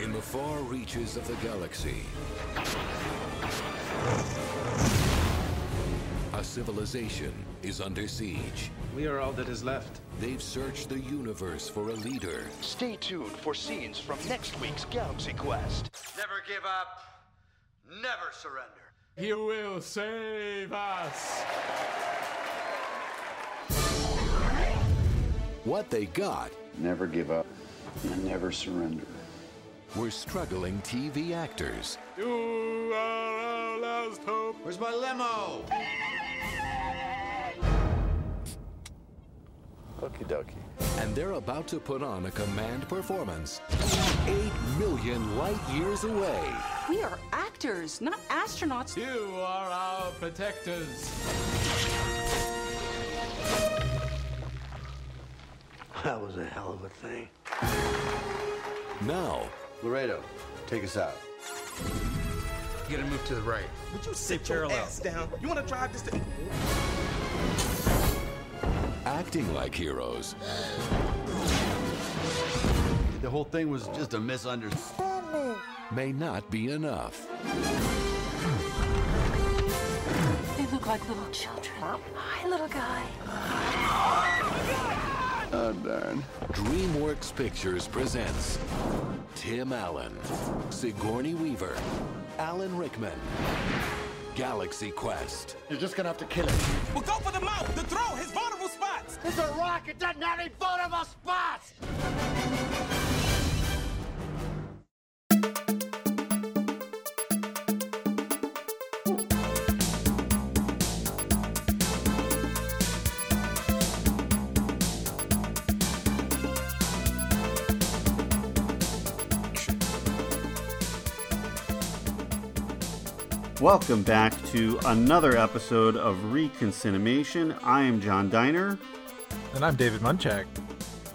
In the far reaches of the galaxy, a civilization is under siege. We are all that is left. They've searched the universe for a leader. Stay tuned for scenes from next week's Galaxy Quest. Never give up. Never surrender. He will save us. What they got Never give up and never surrender. Were struggling TV actors You are our last hope. Where's my limo? Okie dokie. and they're about to put on a command performance 8 million light years away. We are actors, not astronauts. You are our protectors. That was a hell of a thing. Now, Laredo, take us out. You gotta move to the right. Would you sit your ass down? You want to drive this thing? acting like heroes The whole thing was just a misunderstanding. may not be enough. They look like little children. Hi, little guy. Oh Oh, darn. DreamWorks Pictures presents Tim Allen, Sigourney Weaver, Alan Rickman, Galaxy Quest. You're just gonna have to kill him. Well, go for the mouth, the throat, his vulnerable spots. It's a rock. It doesn't have any vulnerable spots. Welcome back to another episode of Reconcinimation. I am John Diner, And I'm David Munchak.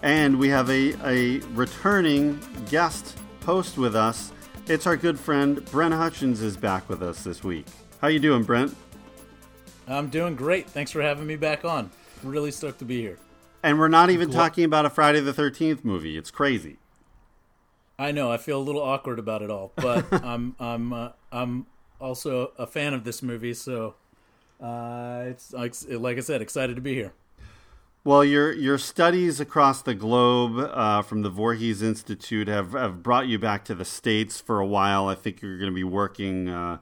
and we have a, a returning guest host with us. It's our good friend Brent Hutchins is back with us this week. How you doing, Brent? I'm doing great. Thanks for having me back on. Really stoked to be here. And we're not even talking about a Friday the Thirteenth movie. It's crazy. I know I feel a little awkward about it all, but I'm I'm uh, I'm also a fan of this movie, so uh, it's like like I said, excited to be here. Well, your your studies across the globe uh, from the Voorhees Institute have, have brought you back to the states for a while. I think you're going to be working, uh,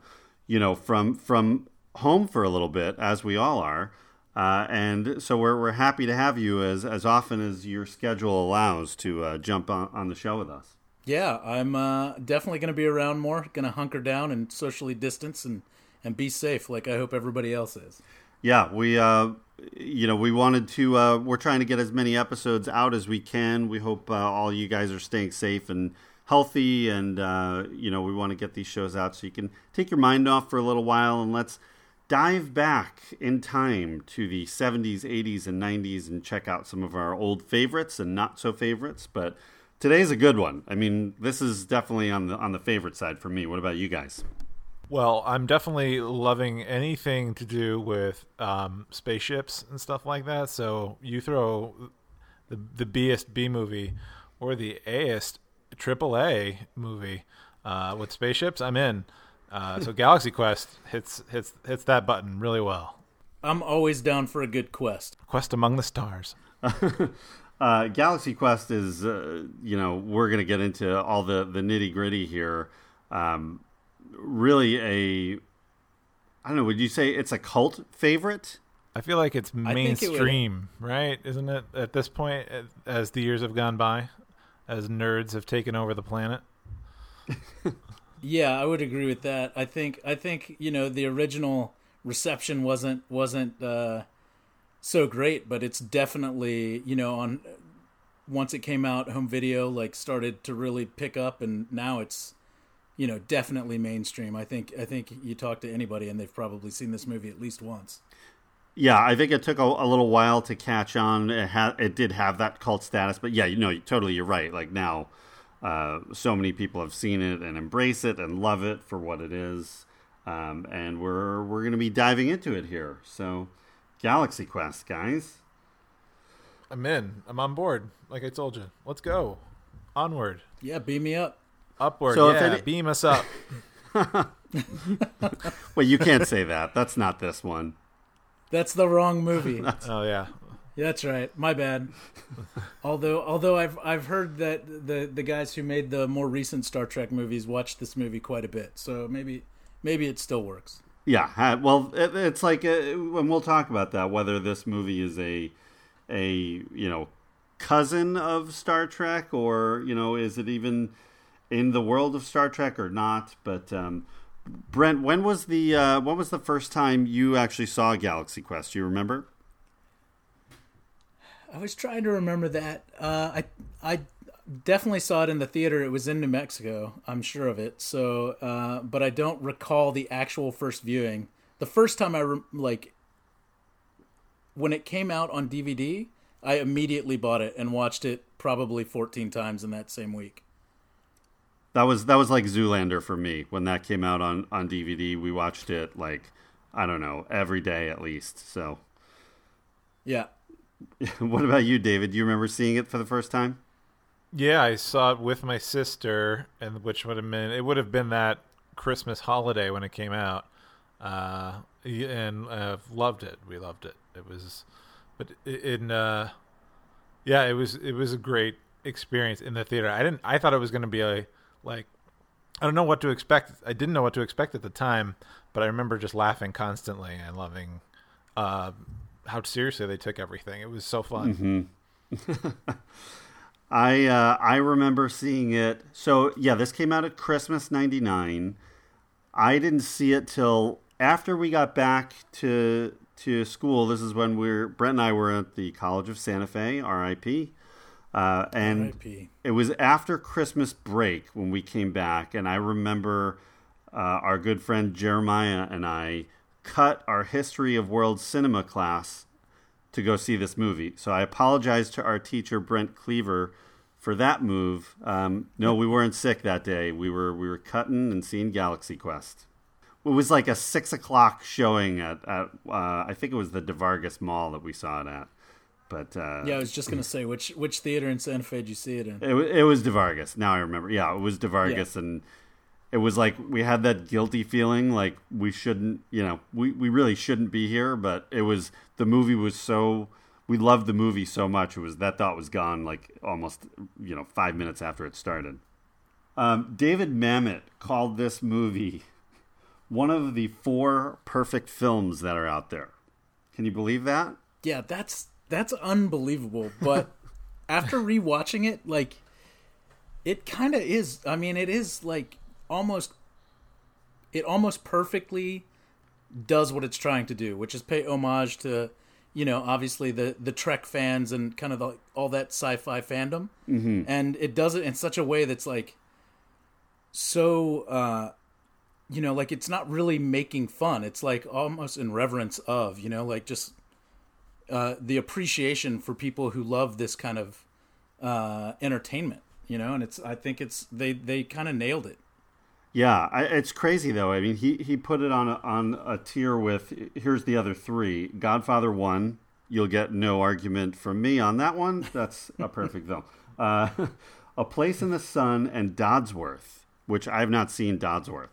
you know, from from home for a little bit, as we all are. Uh, and so we're we're happy to have you as as often as your schedule allows to uh, jump on, on the show with us. Yeah, I'm uh, definitely going to be around more. Going to hunker down and socially distance and and be safe, like I hope everybody else is. Yeah, we uh, you know we wanted to. Uh, we're trying to get as many episodes out as we can. We hope uh, all you guys are staying safe and healthy, and uh, you know we want to get these shows out so you can take your mind off for a little while and let's dive back in time to the 70s, 80s, and 90s and check out some of our old favorites and not so favorites. But today's a good one. I mean, this is definitely on the on the favorite side for me. What about you guys? Well, I'm definitely loving anything to do with um, spaceships and stuff like that. So you throw the the Best B movie or the Aest triple A movie uh, with spaceships, I'm in. Uh, so Galaxy Quest hits hits hits that button really well. I'm always down for a good quest. Quest among the stars. uh, Galaxy Quest is, uh, you know, we're going to get into all the, the nitty gritty here. Um, really, a, I don't know, would you say it's a cult favorite? I feel like it's I think it mainstream, right? Isn't it at this point, as the years have gone by, as nerds have taken over the planet? Yeah, I would agree with that. I think I think you know the original reception wasn't wasn't uh, so great, but it's definitely you know on once it came out, home video like started to really pick up, and now it's you know definitely mainstream. I think I think you talk to anybody, and they've probably seen this movie at least once. Yeah, I think it took a, a little while to catch on. It had, it did have that cult status, but yeah, you know, totally, you're right. Like now, uh, so many people have seen it and embrace it and love it for what it is, um, and we're we're going to be diving into it here. So, Galaxy Quest, guys. I'm in. I'm on board. Like I told you, let's go. Onward. Yeah, beam me up. Upward, So if yeah. any- beam us up. Well, you can't say that. That's not this one. That's the wrong movie. oh yeah. Yeah, that's right. My bad. although, although I've I've heard that the the guys who made the more recent Star Trek movies watched this movie quite a bit, so maybe maybe it still works. Yeah, well, it, it's like, uh, and we'll talk about that whether this movie is a, a you know, cousin of Star Trek or you know, is it even in the world of Star Trek or not? But um, Brent, when was the uh, when was the first time you actually saw Galaxy Quest? Do you remember? I was trying to remember that. Uh, I I definitely saw it in the theater. It was in New Mexico. I'm sure of it. So, uh, but I don't recall the actual first viewing. The first time I re- like when it came out on DVD, I immediately bought it and watched it probably 14 times in that same week. That was that was like Zoolander for me when that came out on on DVD. We watched it like I don't know every day at least. So, Yeah. what about you, David? Do you remember seeing it for the first time? Yeah, I saw it with my sister, and which would have been it would have been that Christmas holiday when it came out, uh, and uh, loved it. We loved it. It was, but in uh, yeah, it was it was a great experience in the theater. I didn't. I thought it was going to be a like I don't know what to expect. I didn't know what to expect at the time, but I remember just laughing constantly and loving uh, how seriously they took everything. It was so fun. Mm-hmm. I uh, I remember seeing it. So yeah, this came out at Christmas '99. I didn't see it till after we got back to to school. This is when we are Brent and I were at the College of Santa Fe, R.I.P. Uh, and R.I.P.. it was after Christmas break when we came back, and I remember uh, our good friend Jeremiah and I cut our history of world cinema class to go see this movie. So I apologize to our teacher Brent Cleaver for that move. Um, no, we weren't sick that day. We were we were cutting and seeing Galaxy Quest. It was like a six o'clock showing at, at uh, I think it was the DeVargas Mall that we saw it at. But uh, Yeah, I was just gonna say which which theater in Santa Fe did you see it in? it, it was DeVargas. Now I remember. Yeah, it was DeVargas, and it was like we had that guilty feeling, like we shouldn't, you know, we, we really shouldn't be here. But it was the movie was so we loved the movie so much. It was that thought was gone like almost you know five minutes after it started. Um, David Mamet called this movie one of the four perfect films that are out there. Can you believe that? Yeah, that's that's unbelievable. But after rewatching it, like it kind of is. I mean, it is like almost it almost perfectly does what it's trying to do, which is pay homage to you know obviously the the Trek fans and kind of the, all that sci-fi fandom, Mhm. and it does it in such a way that's like so. uh you know, like it's not really making fun. It's like almost in reverence of, you know, like just uh, the appreciation for people who love this kind of uh, entertainment, you know, and it's I think it's they they kind of nailed it. Yeah, I, it's crazy though. I mean, he he put it on a, on a tier with here's the other three: Godfather One. You'll get no argument from me on that one. That's a perfect film. Uh, a Place in the Sun and Dodsworth, which I've not seen Dodsworth,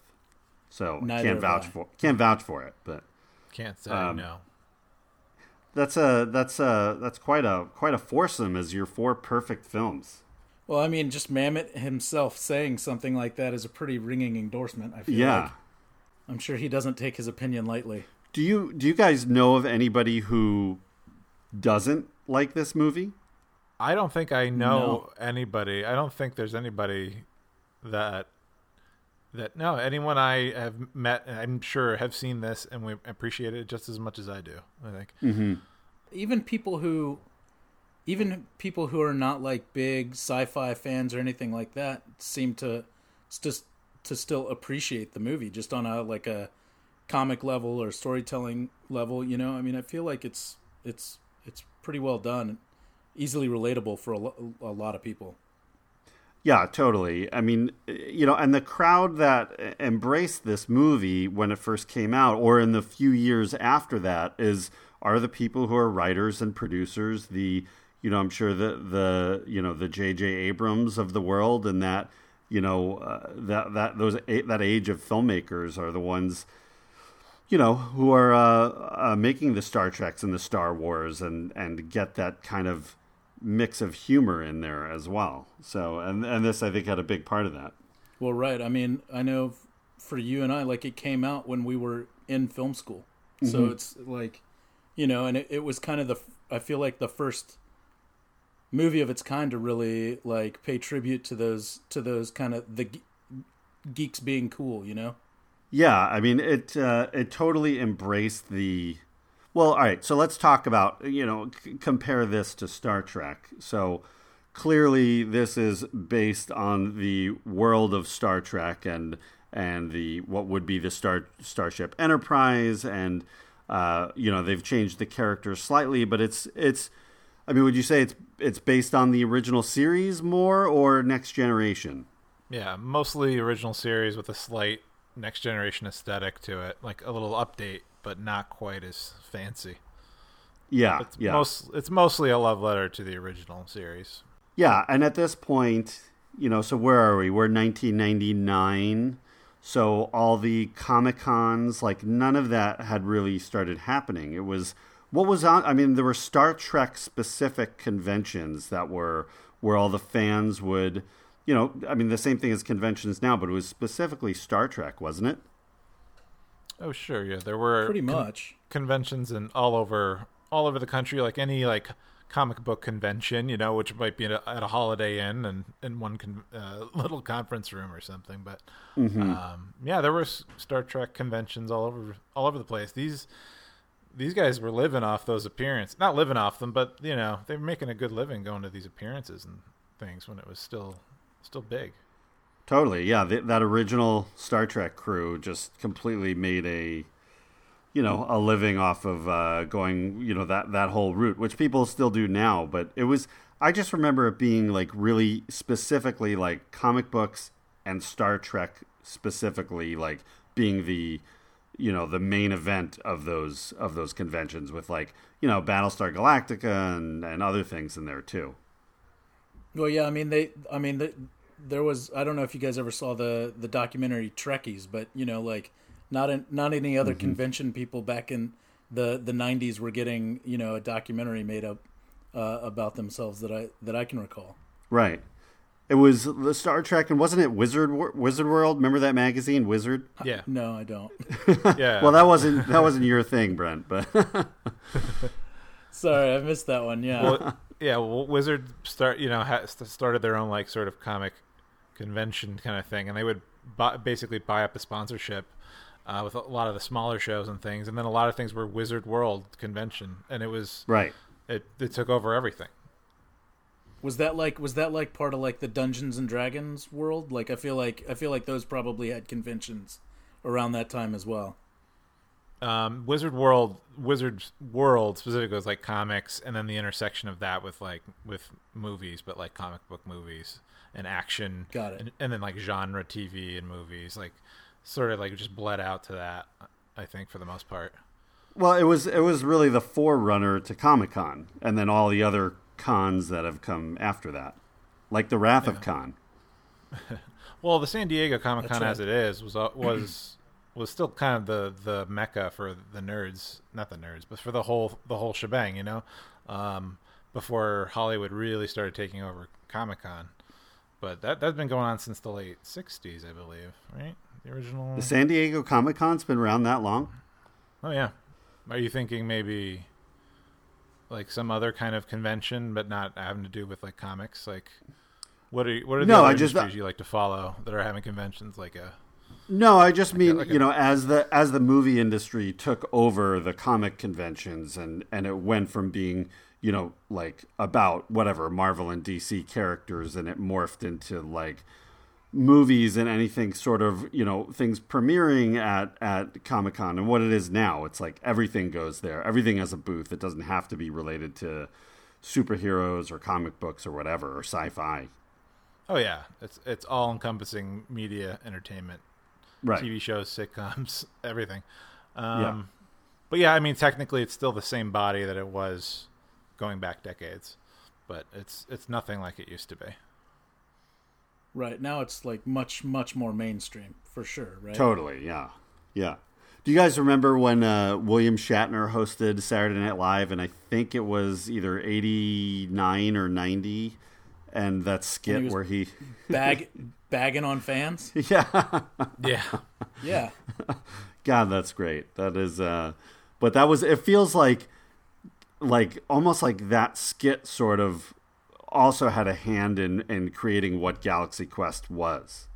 so Neither can't vouch I. for can't vouch for it. But Can't say Um, no. that's a that's a that's quite a quite a foursome as your four perfect films. Well, I mean, just Mamet himself saying something like that is a pretty ringing endorsement. I feel Yeah. like. I'm sure he doesn't take his opinion lightly. Do you do you guys know of anybody who doesn't like this movie? I don't think I know No. anybody. I don't think there's anybody that that no anyone I have met. I'm sure have seen this and we appreciate it just as much as I do. I think. Mm-hmm. even people who even people who are not like big sci-fi fans or anything like that seem to just to still appreciate the movie just on a like a comic level or storytelling level you know i mean i feel like it's it's it's pretty well done easily relatable for a, lo- a lot of people Yeah, totally. I mean, you know, and the crowd that embraced this movie when it first came out, or in the few years after that, is are the people who are writers and producers. The, you know, I'm sure the the you know the J.J. Abrams of the world, and that you know uh, that that those that age of filmmakers are the ones you know who are uh, uh, making the Star Treks and the Star Wars and and get that kind of mix of humor in there as well. So and and this I think had a big part of that. Well, right. I mean, I know for you and I, like it came out when we were in film school, so Mhm. it's like, you know, and it, it was kind of the I feel like the first movie of its kind to really like pay tribute to those to those kind of the ge- geeks being cool, you know. Yeah, I mean it. Uh, it totally embraced the. Well, all right. So let's talk about you know c- compare this to Star Trek. So clearly, this is based on the world of Star Trek and and the what would be the Star Starship Enterprise, and uh, you know they've changed the characters slightly, but it's it's. I mean, would you say it's it's based on the original series more or Next Generation? Yeah, mostly original series with a slight next generation aesthetic to it, like a little update, but not quite as fancy. Yeah, it's yeah. Most, it's mostly a love letter to the original series. Yeah, and at this point, you know, so where are we? We're 1999. So all the Comic Cons, like none of that had really started happening. It was what was on. I mean, there were Star Trek specific conventions that were where all the fans would, you know, I mean, the same thing as conventions now, but it was specifically Star Trek, wasn't it? Oh sure, yeah, there were Pretty much. conventions and all over all over the country, like any like comic book convention, you know, which might be at a, at a Holiday Inn and in one con- uh, little conference room or something. But Mhm. um, yeah, there were Star Trek conventions all over all over the place. These these guys were living off those appearances, not living off them, but you know, they were making a good living going to these appearances and things when it was still still big. Totally, yeah. Th- that original Star Trek crew just completely made a, you know, a living off of uh, going, you know, that that whole route, which people still do now. But it was, I just remember it being like really specifically like comic books and Star Trek specifically, like being the, you know, the main event of those of those conventions with like, you know, Battlestar Galactica and and other things in there too. Well, yeah, I mean they, I mean the, there was I don't know if you guys ever saw the the documentary Trekkies, but you know like not in, not any other Mhm. convention people back in the the '90s were getting you know a documentary made up uh, about themselves that I that I can recall. Right. It was the Star Trek, and wasn't it Wizard Wizard World? Remember that magazine, Wizard? Yeah. No, I don't. Yeah. well, that wasn't that wasn't your thing, Brent. But Sorry, I missed that one. Yeah. well, yeah. Well, Wizard start you know started their own like sort of comic convention kind of thing, and they would buy, basically buy up the sponsorship uh, with a lot of the smaller shows and things, and then a lot of things were Wizard World convention, and it was Right. It it took over everything. Was that like was that like part of like the Dungeons and Dragons world? Like I feel like I feel like those probably had conventions around that time as well. Um, Wizard World, Wizard World specifically was like comics, and then the intersection of that with like with movies, but like comic book movies and action. Got it. And, and then like genre TV and movies, like sort of like just bled out to that. I think for the most part. well, it was it was really the forerunner to Comic Con, and then all the other cons that have come after that, like the Wrath of Con. Well, the San Diego Comic Con That's as it is was uh, was was still kind of the the mecca for the nerds, not the nerds, but for the whole the whole shebang, you know. Um, before Hollywood really started taking over Comic Con, but that that's been going on since the late '60s, I believe, right? The original. The San Diego Comic Con's been around that long. Oh yeah. Are you thinking maybe like some other kind of convention, but not having to do with like comics? Like, what are you, what are the No, I just- uh, industries you like to follow that are having conventions? Like a No, I just mean like a- you know as the as the movie industry took over the comic conventions and and it went from being you know like about whatever Marvel and DC characters and it morphed into like movies and anything sort of you know things premiering at at Comic Con and what it is now it's like everything goes there everything has a booth it doesn't have to be related to superheroes or comic books or whatever or sci-fi Oh yeah, it's it's all encompassing media, entertainment, Right. TV shows, sitcoms, everything. Um, Yeah. But yeah, I mean, technically, it's still the same body that it was going back decades, but it's it's nothing like it used to be. Right now, it's like much much more mainstream for sure. Right. Totally. Yeah. Yeah. Do you guys remember when uh, William Shatner hosted Saturday Night Live, and I think it was either eighty nine or ninety, and that skit he where he bag bagging on fans? Yeah, yeah, yeah. God, that's great. That is, uh, but that was. It feels like, like almost like that skit sort of also had a hand in in creating what Galaxy Quest was.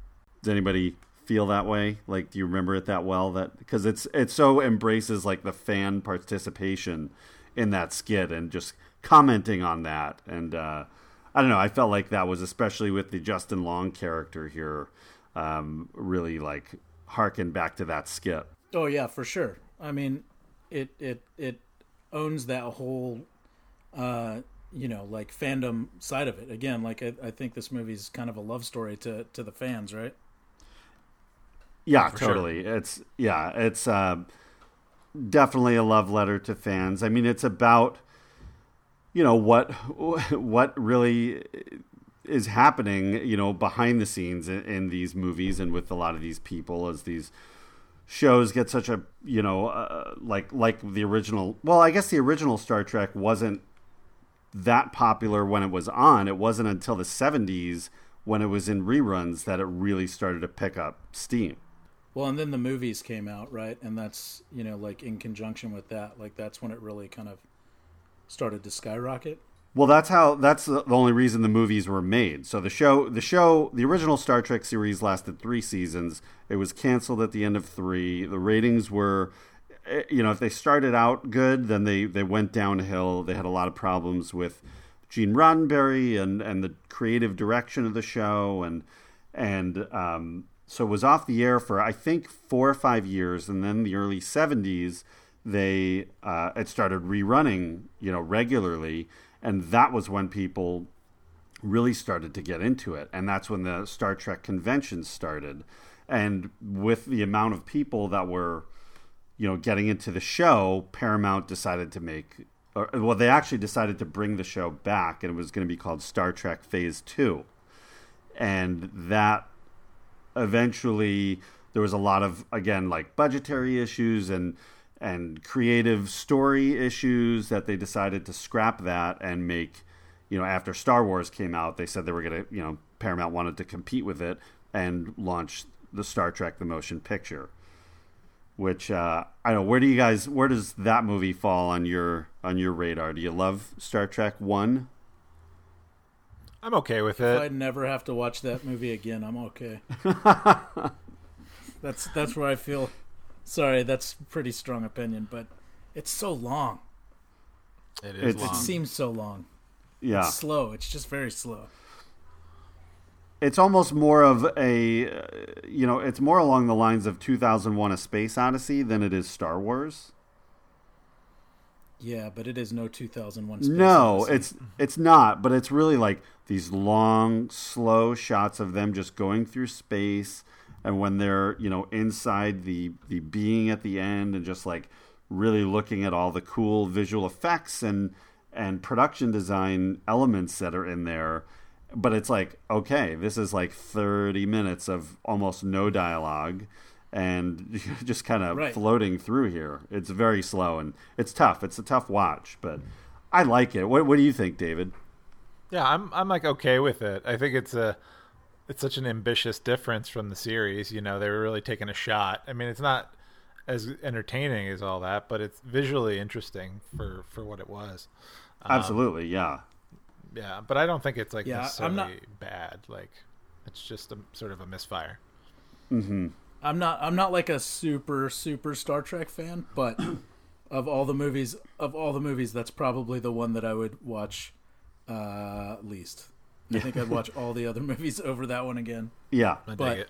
Does anybody feel that way? Like, do you remember it that well? That because it's it so embraces like the fan participation in that skit and just commenting on that. And uh, I don't know. I felt like that was especially with the Justin Long character here, um, really like harken back to that skit. Oh yeah, for sure. I mean, it it it owns that whole. Uh, you know, like fandom side of it. Again, like I, I think this movie's kind of a love story to to the fans, right? Yeah, For totally. Sure. It's yeah, it's uh, definitely a love letter to fans. I mean, it's about you know what what really is happening, you know, behind the scenes in, in these movies and with a lot of these people as these shows get such a you know uh, like like the original. Well, I guess the original Star Trek wasn't that popular when it was on. It wasn't until the 70s when it was in reruns that it really started to pick up steam. Well, and then the movies came out, right? And that's, you know, like in conjunction with that, like that's when it really kind of started to skyrocket. Well, that's how that's the only reason the movies were made. So the show the show the original Star Trek series lasted 3 seasons. It was canceled at the end of 3. The ratings were you know, if they started out good, then they they went downhill. They had a lot of problems with Gene Roddenberry and and the creative direction of the show. And and um so it was off the air for I think four or five years, and then the early '70s they uh, it started rerunning, you know, regularly, and that was when people really started to get into it, and that's when the Star Trek conventions started, and with the amount of people that were, you know, getting into the show, Paramount decided to make. Or, well, they actually decided to bring the show back, and it was going to be called Star Trek Phase Two, and that eventually there was a lot of again like budgetary issues and and creative story issues that they decided to scrap that and make you know after Star Wars came out they said they were going to you know Paramount wanted to compete with it and launch the Star Trek the motion picture which uh, I don't know where do you guys where does that movie fall on your on your radar do you love Star Trek 1 I'm okay with it. If I never have to watch that movie again, I'm okay. that's that's where I feel. Sorry, that's pretty strong opinion, but it's so long. It is. It seems so long. Yeah. It's slow. It's just very slow. It's almost more of a, uh, you know, it's more along the lines of 2001: A Space Odyssey than it is Star Wars. Yeah, but it is no 2001. Space no, Odyssey. it's it's not. But it's really like these long, slow shots of them just going through space, and when they're you know inside the the being at the end, and just like really looking at all the cool visual effects and and production design elements that are in there. But it's like okay, this is like 30 minutes of almost no dialogue and just kind of right. floating through here. It's very slow and it's tough. It's a tough watch, but I like it. What, what do you think, David? Yeah, I'm I'm like okay with it. I think it's a it's such an ambitious difference from the series. You know, they were really taking a shot. I mean, it's not as entertaining as all that, but it's visually interesting for for what it was. Um, Absolutely, yeah, yeah. But I don't think it's like yeah, necessarily not... bad. Like, it's just a sort of a misfire. Mm-hmm. I'm not I'm not like a super super Star Trek fan, but of all the movies of all the movies, that's probably the one that I would watch uh, least. I think I'd watch all the other movies over that one again. Yeah, I but it.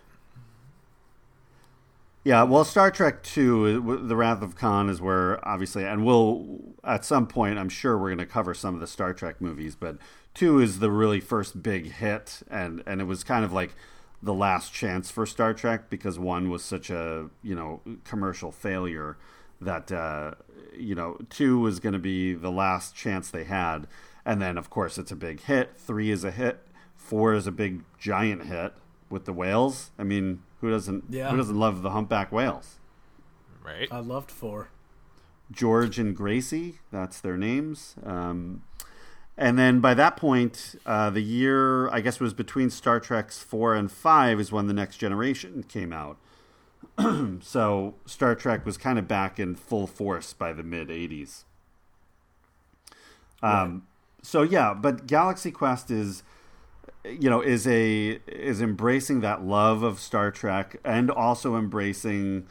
Yeah, well, Star Trek Two, The Wrath of Khan, is where obviously, and we'll at some point, I'm sure we're going to cover some of the Star Trek movies, but Two is the really first big hit, and and it was kind of like the last chance for Star Trek because one was such a you know commercial failure that uh, you know two was going to be the last chance they had, and then of course it's a big hit. Three is a hit. four is a big giant hit with the whales. I mean, who doesn't Yeah. who doesn't love the humpback whales? Right. I loved four. George and Gracie, that's their names. Um, and then by that point, uh, the year I guess was between Star Trek's four and five is when the Next Generation came out. so Star Trek was kind of back in full force by the mid '80s. Um, So yeah, but Galaxy Quest is, you know, is a is embracing that love of Star Trek and also embracing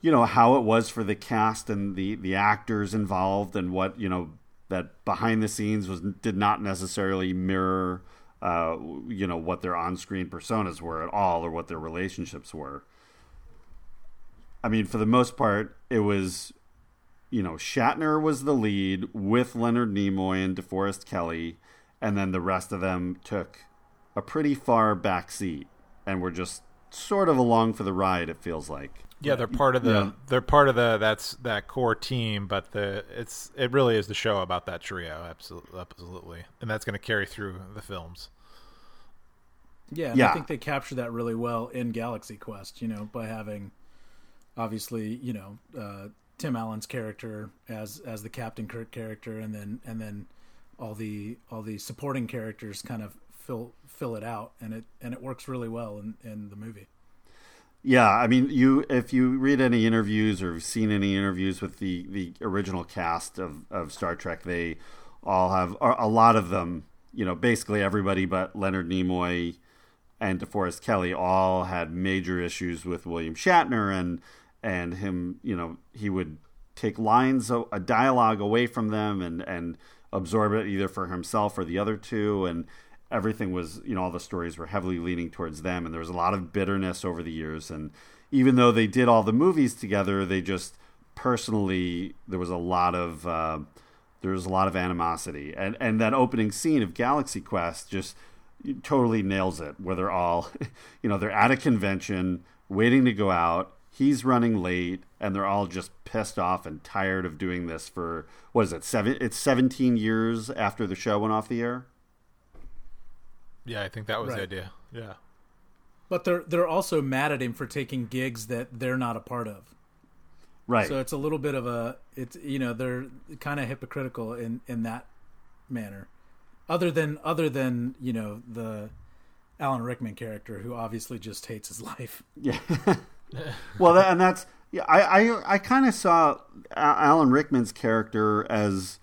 you know how it was for the cast and the the actors involved and what you know that behind the scenes was did not necessarily mirror uh, you know what their on-screen personas were at all or what their relationships were. I mean for the most part it was you know shatner was the lead with leonard nimoy and deforest kelley and then the rest of them took a pretty far back seat and were just sort of along for the ride it feels like Yeah, they're part of the Yeah. they're part of the that's that core team, but the it's it really is the show about that trio, absolutely, absolutely, and that's going to carry through the films. Yeah, Yeah. I think they capture that really well in Galaxy Quest. You know, by having obviously you know uh, Tim Allen's character as as the Captain Kirk character, and then and then all the all the supporting characters kind of fill fill it out, and it and it works really well in in the movie. Yeah, I mean, you if you read any interviews or seen any interviews with the the original cast of of Star Trek, they all have a lot of them. You know, basically everybody but Leonard Nimoy and DeForest Kelley all had major issues with William Shatner and and him. You know, he would take lines a dialogue away from them and and absorb it either for himself or the other two and everything was you know all the stories were heavily leaning towards them and there was a lot of bitterness over the years and even though they did all the movies together they just personally there was a lot of uh, there was a lot of animosity and and that opening scene of galaxy quest just totally nails it where they're all you know they're at a convention waiting to go out he's running late and they're all just pissed off and tired of doing this for what is it seven it's 17 years after the show went off the air Yeah, I think that was the idea. Yeah, But they're they're also mad at him for taking gigs that they're not a part of. right So it's a little bit of a it's you know they're kind of hypocritical in in that manner. Other than other than you know the Alan Rickman character who obviously just hates his life. Yeah. well, that, and that's yeah. I I, I kind of saw Alan Rickman's character as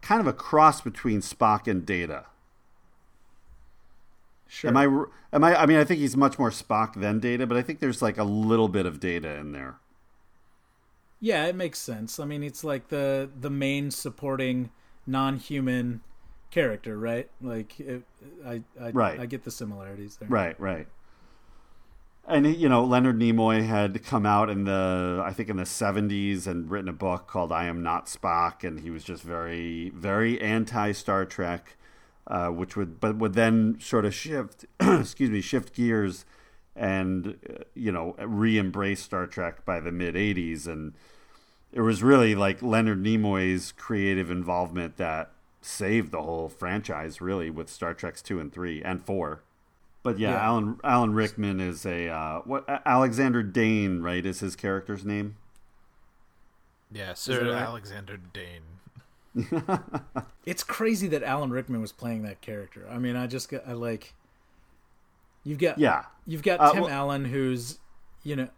kind of a cross between Spock and Data. Sure. Am I? Am I? I mean, I think he's much more Spock than Data, but I think there's like a little bit of Data in there. Yeah, it makes sense. I mean, it's like the the main supporting non-human character, right? Like, it, I I, Right. I get the similarities there. Right, right. And you know, Leonard Nimoy had come out in the I think in the 70s and written a book called I Am Not Spock and he was just very very anti Star Trek uh, which would but would then sort of shift excuse me, shift gears and uh, you know, re-embrace Star Trek by the mid 80s and it was really like Leonard Nimoy's creative involvement that saved the whole franchise really with Star Trek's 2 and 3 and 4. But yeah, Yeah. Alan Alan Rickman is a uh, what Alexander Dane, right? Is his character's name? yeah. Sir right? Alexander Dane. It's crazy that Alan Rickman was playing that character. I mean, I just got I like you've got Yeah. you've got Uh, Tim well- Allen who's you know.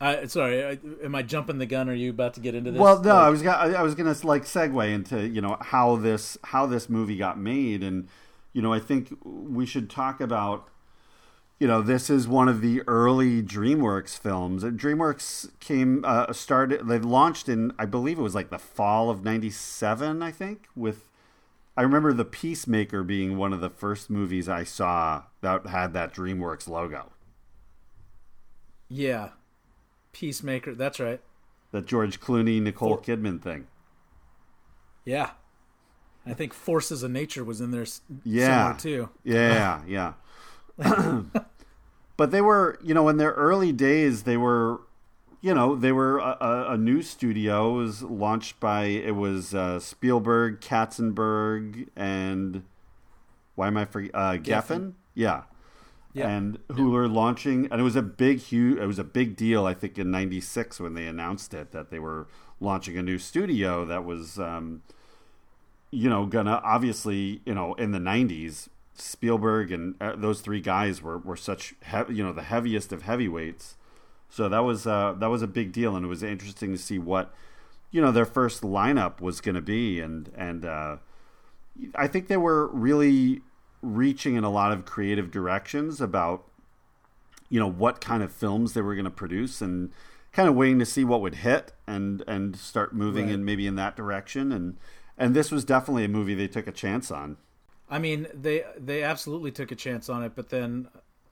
I sorry, I, am I jumping the gun? Are you about to get into this? Well, no, Like- I was gonna, I I was gonna like segue into you know how this how this movie got made, and you know I think we should talk about you know this is one of the early DreamWorks films. DreamWorks came uh, started they launched in I believe it was like the fall of '97, I think. With I remember The Peacemaker being one of the first movies I saw that had that DreamWorks logo. Yeah, Peacemaker. That's right. That George Clooney Nicole Kidman thing. Yeah, I think Forces of Nature was in there. yeah somewhere too. yeah yeah but they were you know in their early days they were you know they were a, a, a new studio it was launched by it was uh, spielberg katzenberg and Why am I for uh, Geffen? Geffen. Yeah. Yeah. And who were launching, and it was a big, huge, it was a big deal. I think in '96 when they announced it that they were launching a new studio that was, um, you know, gonna obviously, you know, in the '90s, Spielberg and uh, those three guys were were such, he- you know, the heaviest of heavyweights. So that was uh, that was a big deal, and it was interesting to see what, you know, their first lineup was going to be, and and uh, I think they were really reaching in a lot of creative directions about you know what kind of films they were going to produce and kind of waiting to see what would hit and and start moving Right. in maybe in that direction and and this was definitely a movie they took a chance on I mean, they they absolutely took a chance on it, but then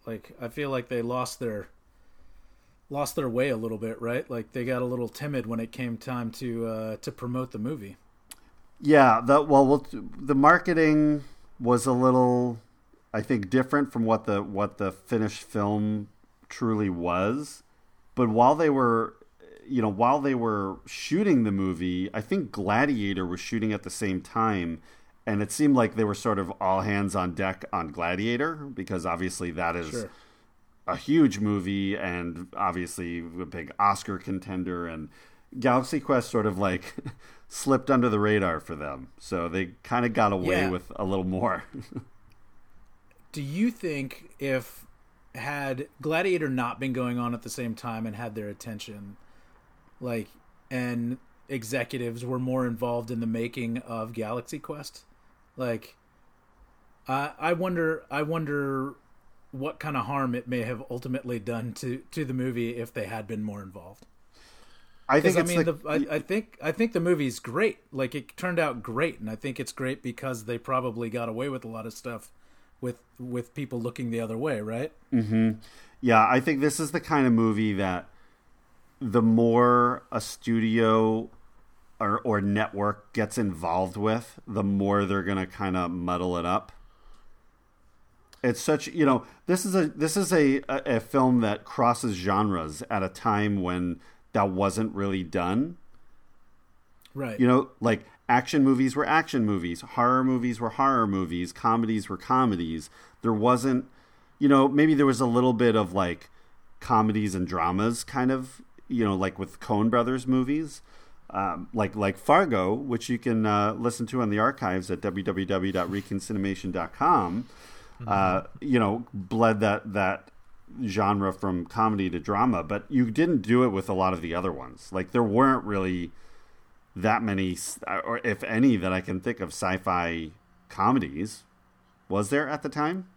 like I feel like they lost their lost their way a little bit, right? Like they got a little timid when it came time to uh to promote the movie. yeah the well we'll- the marketing was a little i think different from what the what the finished film truly was but while they were you know while they were shooting the movie i think gladiator was shooting at the same time and it seemed like they were sort of all hands on deck on gladiator because obviously that is Sure. a huge movie and obviously a big oscar contender and galaxy quest sort of like slipped under the radar for them so they kind of got away Yeah. with a little more Do you think if had Gladiator not been going on at the same time and had their attention, like, and executives were more involved in the making of Galaxy Quest, like, I I wonder I wonder what kind of harm it may have ultimately done to to the movie if they had been more involved. i think I mean, the, the, I, I think I think the movie's great. Like it turned out great, and I think it's great because they probably got away with a lot of stuff with with people looking the other way, right? Mhm. Yeah, I think this is the kind of movie that the more a studio or, or network gets involved with, the more they're going to kind of muddle it up. It's such, you know, this is a this is a, a, a film that crosses genres at a time when that wasn't really done. Right. You know, like action movies were action movies, horror movies were horror movies, comedies were comedies. There wasn't, you know, maybe there was a little bit of like comedies and dramas kind of, you know, like with Coen Brothers movies. Um, like like Fargo, which you can uh, listen to on the archives at www.reconcinimation.com, uh, you know, bled that that genre from comedy to drama, but you didn't do it with a lot of the other ones. Like there weren't really that many, or if any, that I can think of sci-fi comedies. Was there at the time?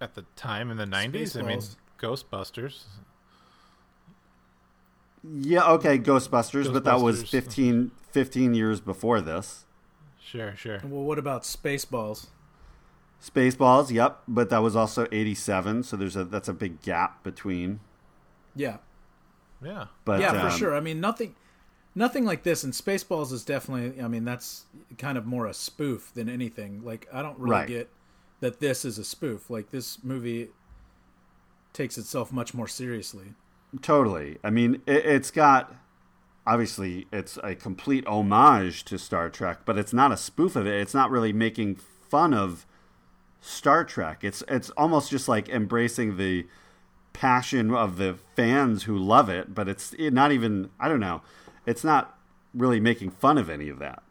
At the time in the '90s, I mean, Ghostbusters. Yeah, okay, Ghostbusters, but that was Ghostbusters. 15, 15 years before this. Sure, sure. Well, what about Spaceballs? Spaceballs, yep, but that was also 87, so there's a that's a big gap between. Yeah, Yeah. But yeah, for um, sure. I mean, nothing, nothing like this. And Spaceballs is definitely. I mean, that's kind of more a spoof than anything. Like, I don't really Right. get that this is a spoof. Like, this movie takes itself much more seriously. Totally. I mean, it, it's got obviously it's a complete homage to Star Trek, but it's not a spoof of it. It's not really making fun of Star Trek. It's it's almost just like embracing the passion of the fans who love it, but it's it not even I don't know. It's not really making fun of any of that.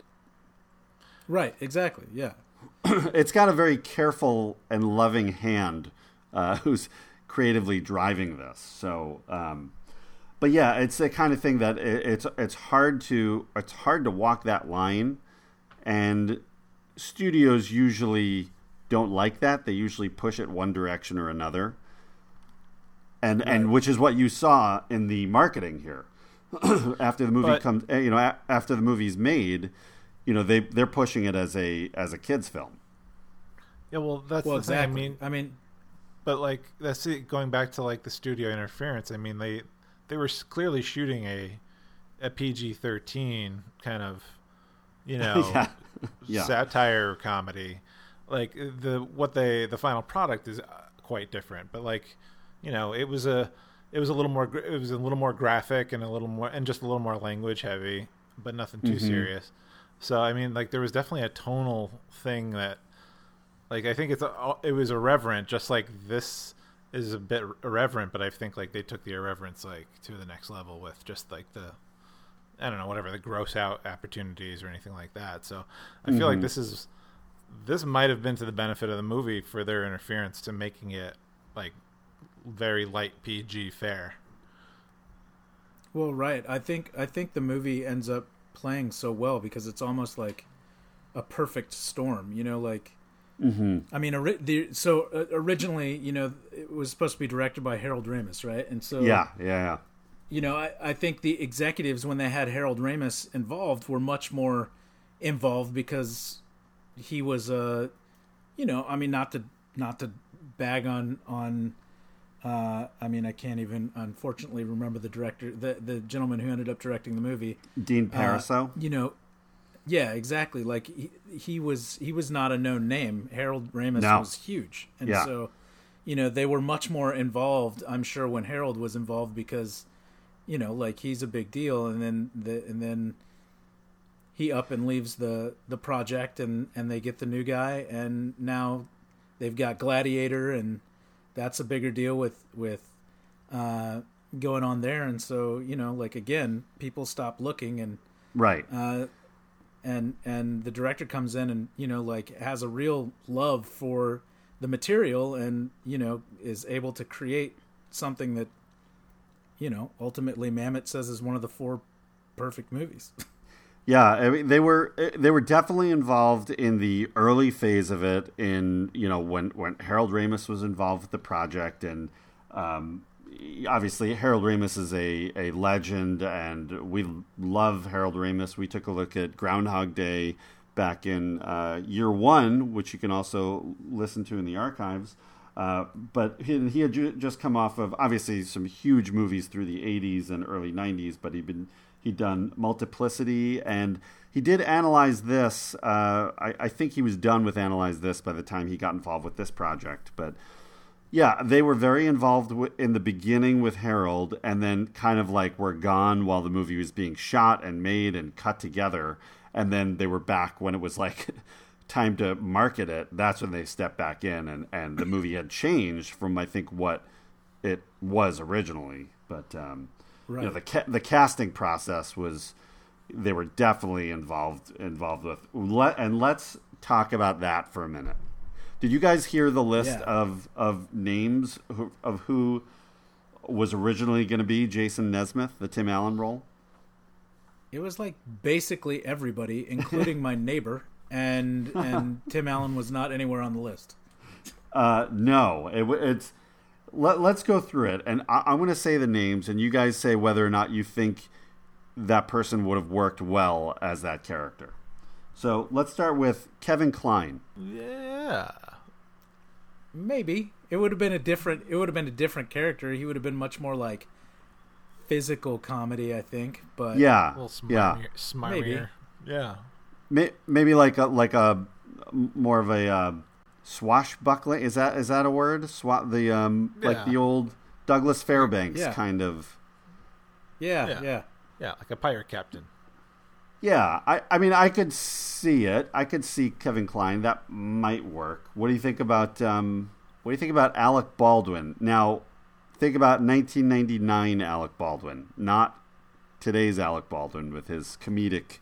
Right. Exactly. Yeah. it's got a very careful and loving hand uh, who's creatively driving this. So, um, but yeah, it's the kind of thing that it, it's it's hard to it's hard to walk that line, and studios usually don't like that. They usually push it one direction or another, and and which is what you saw in the marketing here. after the movie But- comes, eh, you know, after the movie's made, you know they they're pushing it as a as a kids film. Yeah, well, that's Well, the thing. exactly. I mean, I mean, but like that's it, going back to like the studio interference. I mean, they they were clearly shooting a a PG thirteen kind of you know Yeah. Yeah. satire comedy. Like the what they the final product is uh, quite different, but like you know it was a it was a little more it was a little more graphic and a little more and just a little more language heavy, but nothing too Mhm. serious. So I mean, like there was definitely a tonal thing that Like I think it's a, it was irreverent, just like this is a bit irreverent, but I think like they took the irreverence like to the next level with just like the I don't know whatever the gross out opportunities or anything like that. So I feel Mhm. like this is this might have been to the benefit of the movie for their interference to making it like very light PG fare. Well, right. I think I think the movie ends up playing so well because it's almost like a perfect storm. You know, like Mhm. I mean, ori- the, so uh, originally, you know, it was supposed to be directed by Harold Ramis, right? And so Yeah, yeah, yeah. you know, I, I think the executives when they had Harold Ramis involved were much more involved because he was a, you know, I mean, not to not to bag on on. Uh, I mean, I can't even unfortunately remember the director, the the gentleman who ended up directing the movie, Dean Uh, Parisot? you know, yeah, exactly. Like he, he was he was not a known name. Harold Ramis No. was huge, and Yeah. so you know they were much more involved. I'm sure when Harold was involved because you know like he's a big deal, and then the and then he up and leaves the the project, and and they get the new guy, and now they've got Gladiator, and that's a bigger deal with with uh, going on there, and so you know like again people stop looking and Right. uh, and and the director comes in and you know like has a real love for the material and you know is able to create something that you know ultimately Mamet says is one of the four perfect movies. Yeah, I mean, they were they were definitely involved in the early phase of it. In you know when when Harold Ramis was involved with the project, and um, obviously Harold Ramis is a a legend, and we love Harold Ramis. We took a look at Groundhog Day back in uh, year one, which you can also listen to in the archives. Uh, but he, he had ju- just come off of obviously some huge movies through the 80s and early 90s, but he'd been he'd done Multiplicity and he did analyze this. Uh, I, I think he was done with analyze this by the time he got involved with this project, but yeah, they were very involved w- in the beginning with Harold, and then kind of like were gone while the movie was being shot and made and cut together, and then they were back when it was like time to market it. That's when they stepped back in, and and the movie had changed from I think what it was originally, but um, you know the ca- the casting process was they were definitely involved involved with. Let, and let's talk about that for a minute. Did you guys hear the list Yeah. of of names who, of who was originally going to be Jason Nesmith, the Tim Allen role? It was like basically everybody, including my neighbor, and and Tim Allen was not anywhere on the list. Uh, no, it, it's. Let, let's go through it, and I, I'm going to say the names, and you guys say whether or not you think that person would have worked well as that character. So let's start with Kevin Kline. Yeah. Maybe it would have been a different. It would have been a different character. He would have been much more like physical comedy, I think. But Yeah, A little yeah. smarmier. smarmier. Maybe. Yeah. Maybe like a like a more of a uh, swashbuckling. Is that is that a word? Swa- the um like the old Douglas Fairbanks Yeah. kind of. yeah, Yeah. yeah. Yeah, like a pirate captain. Yeah, I, I mean, I could see it. I could see Kevin Kline. That might work. What do you think about um, What do you think about Alec Baldwin? Now, think about 1999 Alec Baldwin, not today's Alec Baldwin with his comedic,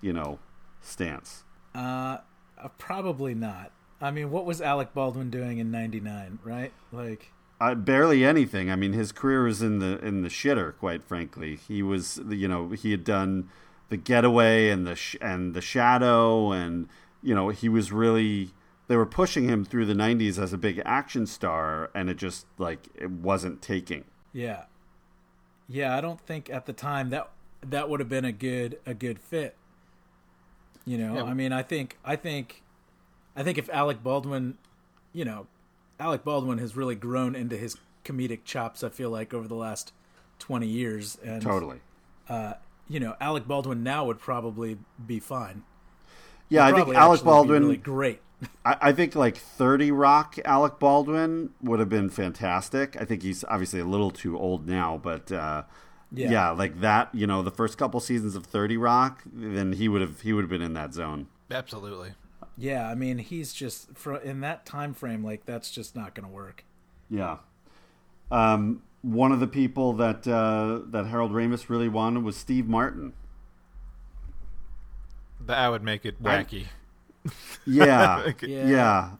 you know, stance. Uh, uh, probably not. I mean, what was Alec Baldwin doing in '99? Right? Like, Uh, barely anything. I mean, his career was in the in the shitter. Quite frankly, he was. You know, he had done the Getaway and the sh- and the Shadow, and you know, he was really. They were pushing him through the '90s as a big action star, and it just like it wasn't taking. yeah, yeah. I don't think at the time that that would have been a good a good fit. You know, Yeah. I mean, I think I think I think if Alec Baldwin, you know, Alec Baldwin has really grown into his comedic chops. I feel like over the last twenty years, and Totally. uh, you know, Alec Baldwin now would probably be fine. Yeah, Would I think Alec Baldwin. really great. I, I think like 30 Rock Alec Baldwin would have been fantastic. I think he's obviously a little too old now, but uh, Yeah. yeah. like that, you know, the first couple seasons of 30 Rock, then he would have he would have been in that zone. Absolutely. yeah, I mean, he's just for in that time frame, like that's just not going to work. Yeah. Um, one of the people that uh, that Harold Ramis really wanted was Steve Martin. That would make it wacky. Yeah, Yeah. yeah.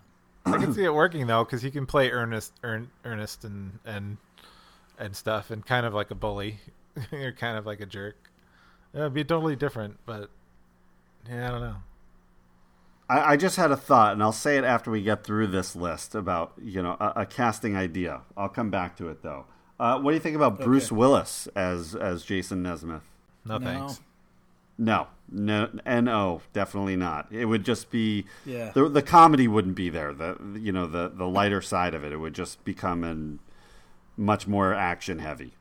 I can see it working though, because he can play Ernest, Ernest, and and and stuff, and kind of like a bully, or kind of like a jerk. It would be totally different, but yeah, I don't know. I, I just had a thought, and I'll say it after we get through this list about you know a, a casting idea. I'll come back to it though. Uh, what do you think about Bruce Willis as as Jason Nesmith? No, No. thanks. No, no, no, definitely not. It would just be Yeah. the the comedy wouldn't be there. The you know the the lighter side of it. It would just become an much more action heavy.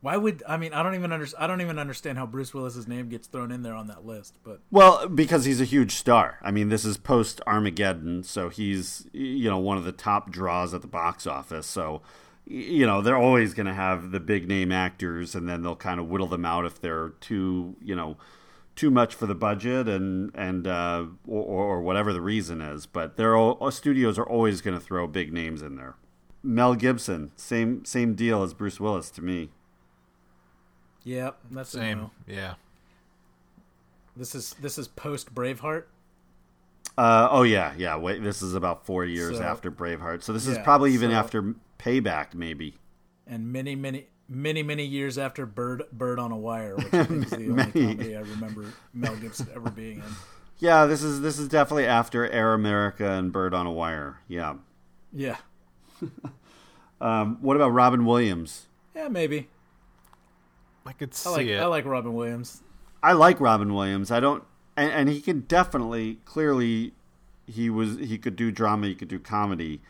Why would I mean? I don't even under, I don't even understand how Bruce Willis's name gets thrown in there on that list. But Well, because he's a huge star. I mean, this is post Armageddon, so he's you know one of the top draws at the box office. So y- you know they're always going to have the big name actors, and then they'll kind of whittle them out if they're too you know too much for the budget and and uh, or, or whatever the reason is. But they're studios are always going to throw big names in there. Mel Gibson, same same deal as Bruce Willis to me. yeah, that's a Same. Yeah. This is this is post Braveheart. Uh, oh yeah, yeah. Wait, this is about four years So- after Braveheart, so this is probably even so- after Payback, maybe. and many, many, many, many years after Bird Bird on a Wire, which I think is the only Many. comedy I remember Mel Gibson ever being in. Yeah, this is this is definitely after Air America and Bird on a Wire. Yeah. Yeah, Um, what about Robin Williams? yeah, maybe. I could I see like it. I like Robin Williams. I like Robin Williams. I don't, and, and he can definitely, clearly, he was he could do drama, he could do comedy,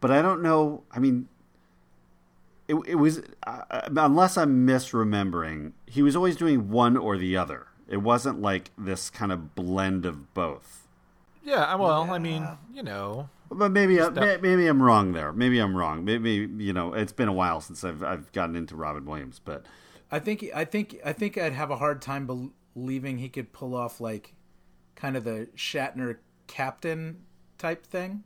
but I don't know. I mean, it it was uh, unless I'm misremembering, he was always doing one or the other. It wasn't like this kind of blend of both. yeah. Well, I mean, you know, But maybe I, Step- may- maybe I'm wrong there. Maybe I'm wrong. Maybe you know it's been a while since I've I've gotten into Robin Williams, but I think I think I think I'd have a hard time believing he could pull off like kind of the Shatner captain type thing.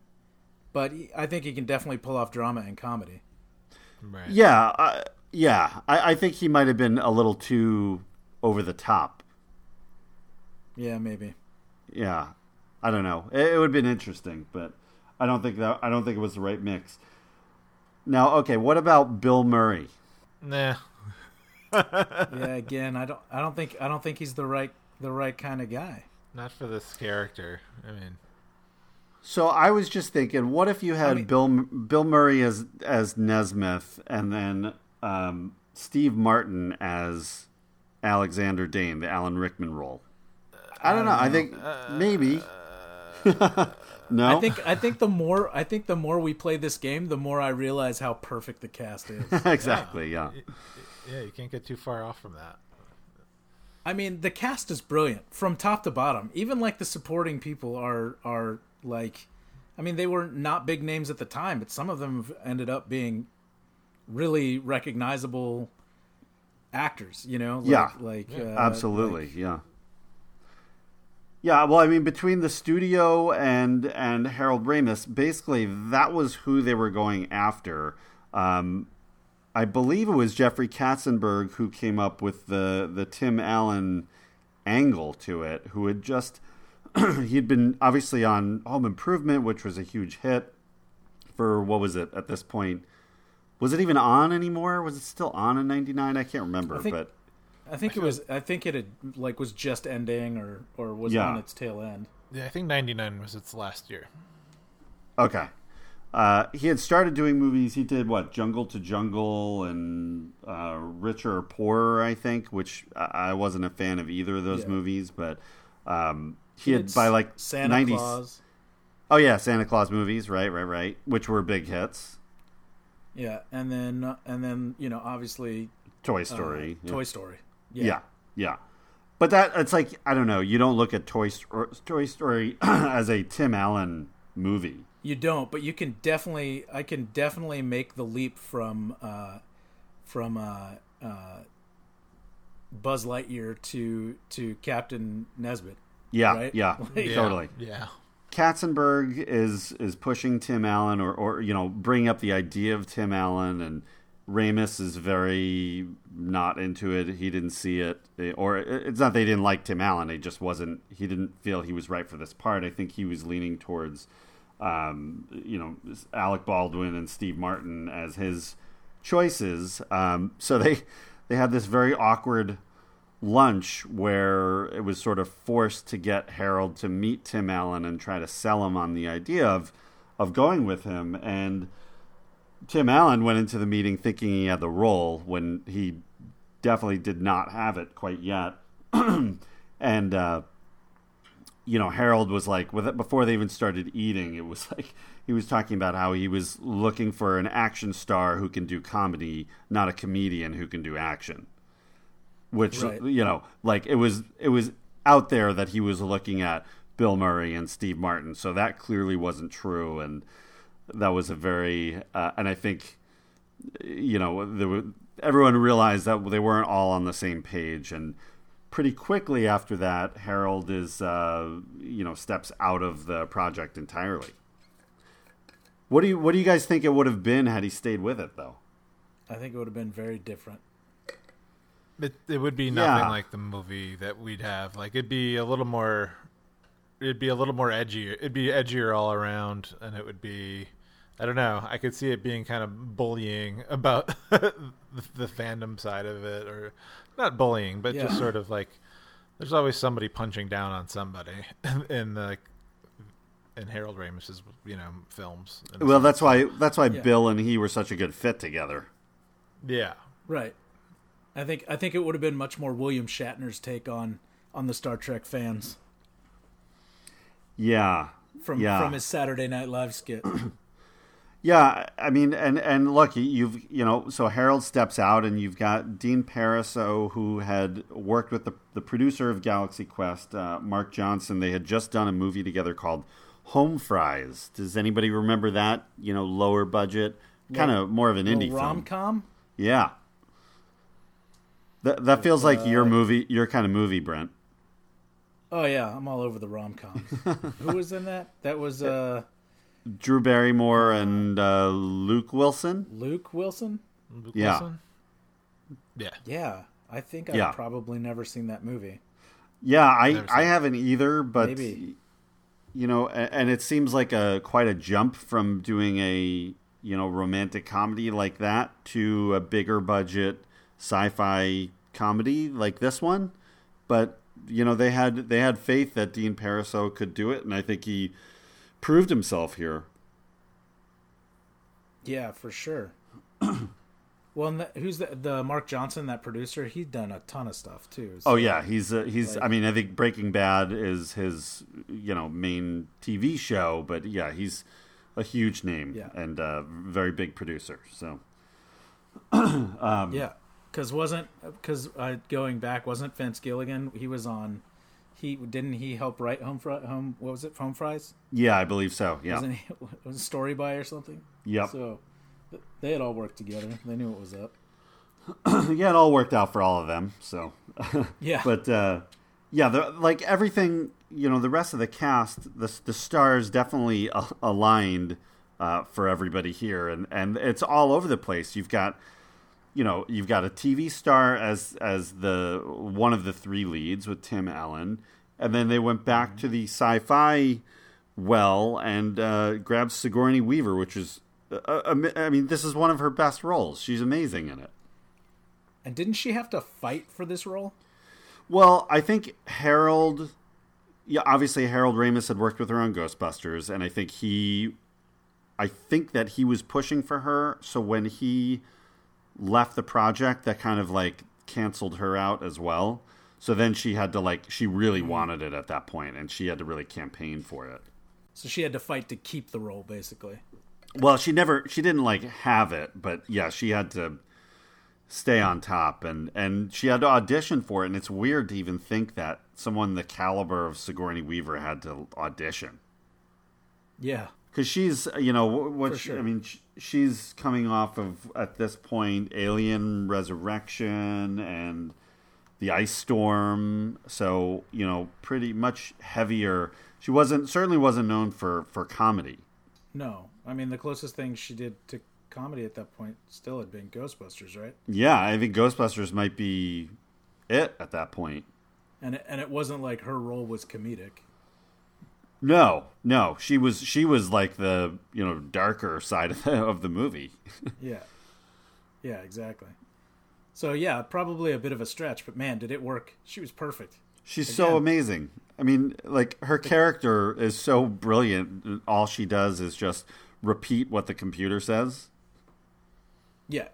But I think he can definitely pull off drama and comedy. right. yeah, uh, yeah, I, I think he might have been a little too over the top. Yeah, maybe. Yeah, I don't know. It, it would have been interesting, but I don't think that I don't think it was the right mix. Now, okay, what about Bill Murray? Nah. Yeah, again, I don't I don't think I don't think he's the right the right kind of guy. Not for this character. I mean, So I was just thinking, what if you had mean- Bill Bill Murray as as Nesmith, and then um, Steve Martin as Alexander Dane, the Alan Rickman role? I don't know. I uh, think uh, maybe. Uh, no, I think I think the more I think the more we play this game, the more I realize how perfect the cast is. exactly. Yeah. yeah, you can't get too far off from that. I mean, the cast is brilliant from top to bottom. Even like the supporting people are are like, I mean, they were not big names at the time, but some of them have ended up being really recognizable actors. You know, like, Yeah. like uh, Absolutely. like- yeah. Yeah, well, I mean, between the studio and and Harold Ramis, basically that was who they were going after. Um, I believe it was Jeffrey Katzenberg who came up with the the Tim Allen angle to it. Who had just he'd been obviously on Home Improvement, which was a huge hit for what was it at this point? Was it even on anymore? Was it still on in '99? I can't remember, I think- but. I think it was. I think it had like was just ending or or was Yeah. on its tail end. Yeah, I think '99 was its last year. Okay. Uh, he had started doing movies. He did what? Jungle to Jungle and uh, Richer or Poorer, I think, which I I wasn't a fan of either of those Yeah. movies. But um, he had by like Santa 90s Claus. Oh yeah, Santa Claus movies, right, right, right, which were big hits. Yeah, and then uh, and then you know obviously Toy uh, Story. yeah. Toy Story. Yeah. yeah, But that it's like I don't know. You don't look at Toy Story, Toy Story as a Tim Allen movie. You don't, but you can definitely. I can definitely make the leap from uh, from uh, uh, Buzz Lightyear to to Captain Nesbitt. Yeah, right? yeah, Like, totally. Yeah. Katzenberg is is pushing Tim Allen or or you know bringing up the idea of Tim Allen and Ramis is very not into it. He didn't see it, or it's not they didn't like Tim Allen. He just wasn't. He didn't feel he was right for this part. I think he was leaning towards, um, you know, Alec Baldwin and Steve Martin as his choices. Um, so they they had this very awkward lunch where it was sort of forced to get Harold to meet Tim Allen and try to sell him on the idea of of going with him and Tim Allen went into the meeting thinking he had the role when he definitely did not have it quite yet. and uh, you know, Harold was like with it before they even started eating. It was like he was talking about how he was looking for an action star who can do comedy, not a comedian who can do action. Which right. you know, like it was it was out there that he was looking at Bill Murray and Steve Martin, so that clearly wasn't true and that was a very uh, and I think you know there were, everyone realized that they weren't all on the same page and pretty quickly after that Harold is uh, you know steps out of the project entirely. What do you what do you guys think it would have been had he stayed with it though? I think it would have been very different. It it would be nothing yeah. like the movie that we'd have. Like it'd be a little more it'd be a little more edgy. It'd be edgier all around and it would be I don't know. I could see it being kind of bullying about the, the, fandom side of it, or not bullying, but yeah. just sort of like there's always somebody punching down on somebody in the in Harold Ramis's you know films. Well, that's why that's why yeah. Bill and he were such a good fit together. Yeah, right. I think I think it would have been much more William Shatner's take on on the Star Trek fans. Yeah, from yeah. from his Saturday Night Live skit. Yeah, I mean, and and look, you've you know, so Harold steps out, and you've got Dean Parisot, who had worked with the the producer of Galaxy Quest, uh, Mark Johnson. They had just done a movie together called Home Fries. Does anybody remember that? You know, lower budget, kind of more of an indie rom com. Yeah, that that feels like uh, your movie, your kind of movie, Brent. Oh yeah, I'm all over the rom coms. Who was in that? That was uh Drew Barrymore and uh, Luke Wilson. Luke Wilson. Luke yeah. Wilson? Yeah. Yeah. I think I've yeah. probably never seen that movie. Yeah, I I haven't either, but Maybe. you know, and it seems like a quite a jump from doing a you know romantic comedy like that to a bigger budget sci-fi comedy like this one. But you know, they had they had faith that Dean Parisot could do it, and I think he proved himself here. Yeah, for sure. well, the, who's the, the Mark Johnson, that producer? He's done a ton of stuff too. So, oh yeah, he's uh, he's. Like, I mean, I think Breaking Bad is his you know main TV show, but yeah, he's a huge name yeah. and a very big producer. So um, yeah, because wasn't because uh, going back wasn't Vince Gilligan? He was on he didn't he help write home fr- home what was it home fries? Yeah i believe so yeah. Wasn't he, was it story by or something? Yep. So they had all worked together. They knew what was up. Yeah it all worked out for all of them so. Yeah. But uh yeah the, like everything you know the rest of the cast the, the stars definitely aligned uh, for everybody here. And and it's all over the place. You've got you know you've got a TV star as as the one of the three leads with Tim Allen, and then they went back to the sci-fi well and uh, grabbed Sigourney Weaver, which is uh, uh I mean this is one of her best roles. She's amazing in it. And didn't she have to fight for this role? Well, I think Harold. Yeah, obviously Harold Ramis had worked with her on Ghostbusters, and I think he, I think that he was pushing for her. So when he left the project that kind of like canceled her out as well. So then she had to like she really mm-hmm. wanted it at that point and she had to really campaign for it. So she had to fight to keep the role basically. Well, she never she didn't like have it, but yeah, she had to stay on top and and she had to audition for it and it's weird to even think that someone the caliber of Sigourney Weaver had to audition. Yeah because she's you know what sure. I mean she's coming off of at this point Alien Resurrection and the Ice Storm, so you know pretty much heavier she wasn't certainly wasn't known for for comedy. No, I mean the closest thing she did to comedy at that point still had been Ghostbusters, right? Yeah, I think Ghostbusters might be it at that point. And it, and it wasn't like her role was comedic. No, no, she was she was like the you know darker side of the, of the movie. yeah, yeah, exactly. So yeah, probably a bit of a stretch, but man, did it work? She was perfect. She's Again. so amazing. I mean, like her character is so brilliant. All she does is just repeat what the computer says. Yeah,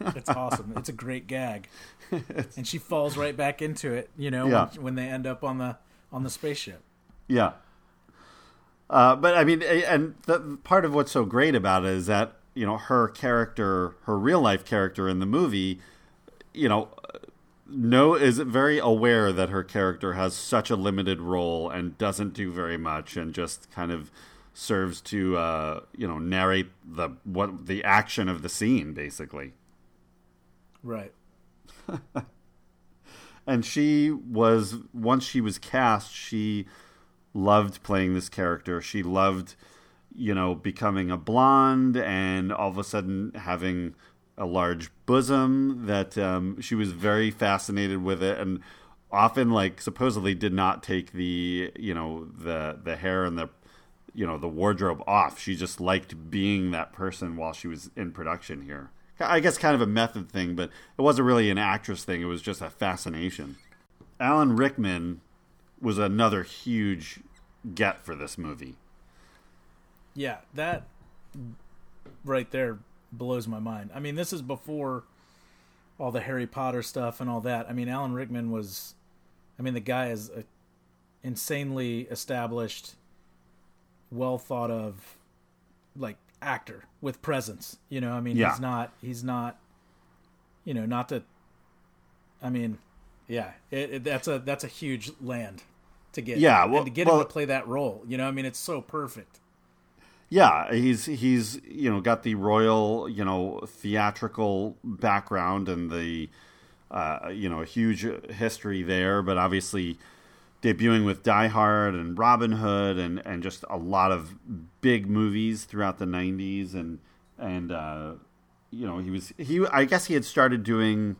it's awesome. It's a great gag, and she falls right back into it. You know, yeah. when, when they end up on the on the spaceship. Yeah. Uh, but I mean, and the, part of what's so great about it is that you know her character, her real life character in the movie, you know, no is very aware that her character has such a limited role and doesn't do very much, and just kind of serves to uh, you know narrate the what the action of the scene, basically. Right. and she was once she was cast, she loved playing this character. She loved, you know, becoming a blonde and all of a sudden having a large bosom. That um, she was very fascinated with it, and often, like, supposedly did not take the, you know, the the hair and the, you know, the wardrobe off. She just liked being that person while she was in production here. I guess kind of a method thing, but it wasn't really an actress thing. It was just a fascination. Alan Rickman was another huge get for this movie. Yeah, that right there blows my mind. I mean, this is before all the Harry Potter stuff and all that. I mean, Alan Rickman was I mean, the guy is a insanely established, well thought of like actor with presence. You know, I mean, yeah. he's not he's not you know, not to I mean, yeah, it, it, that's a that's a huge land to get yeah well, and to get well, him to play that role. You know, I mean, it's so perfect. Yeah, he's he's you know got the royal you know theatrical background and the uh, you know a huge history there, but obviously debuting with Die Hard and Robin Hood and and just a lot of big movies throughout the '90s and and uh, you know he was he I guess he had started doing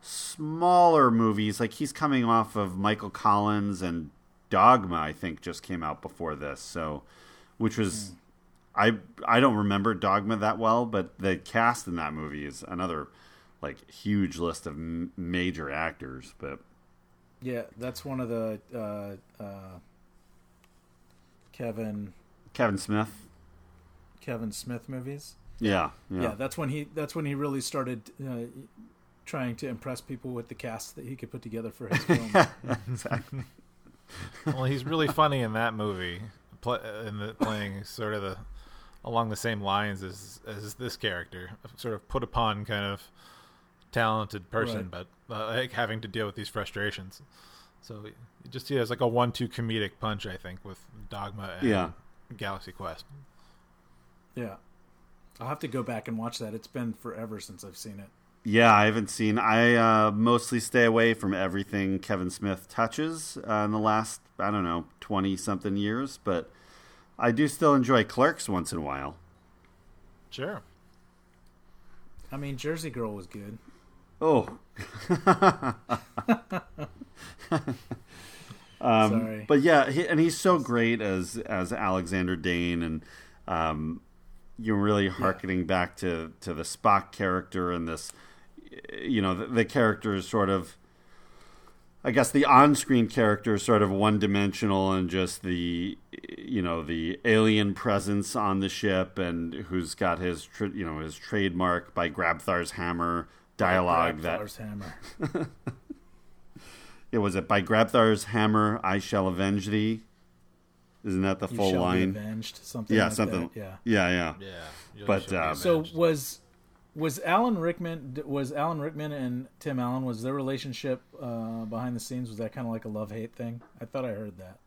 smaller movies. Like he's coming off of Michael Collins and Dogma, I think, just came out before this. So, which was, mm. I I don't remember Dogma that well, but the cast in that movie is another like huge list of m- major actors. But yeah, that's one of the uh, uh, Kevin Kevin Smith Kevin Smith movies. Yeah, yeah, yeah. That's when he. That's when he really started uh, trying to impress people with the cast that he could put together for his film. exactly. well, he's really funny in that movie, play, in the, playing sort of the along the same lines as as this character, sort of put upon kind of talented person, right. but uh, like having to deal with these frustrations. So you just see it as like a one-two comedic punch, I think, with Dogma and yeah. Galaxy Quest. Yeah, I'll have to go back and watch that. It's been forever since I've seen it. Yeah, I haven't seen. I uh, mostly stay away from everything Kevin Smith touches uh, in the last I don't know twenty something years, but I do still enjoy Clerks once in a while. Sure. I mean, Jersey Girl was good. Oh. um, Sorry. But yeah, he, and he's so great as as Alexander Dane, and um, you're really harkening yeah. back to to the Spock character and this you know the, the character is sort of I guess the on-screen character is sort of one-dimensional and just the you know the alien presence on the ship and who's got his you know his trademark by Grabthar's hammer dialogue Grabthar's that hammer. it was it by Grabthar's hammer I shall avenge thee. Isn't that the you full line? avenged, something. Yeah, like something. That. Yeah, yeah, yeah. yeah. But um, so was was Alan Rickman was Alan Rickman and Tim Allen was their relationship uh, behind the scenes was that kind of like a love hate thing? I thought I heard that.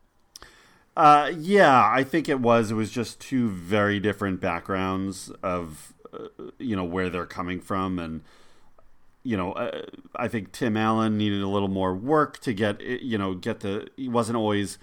Uh, yeah, I think it was. It was just two very different backgrounds of uh, you know where they're coming from, and you know uh, I think Tim Allen needed a little more work to get you know get the he wasn't always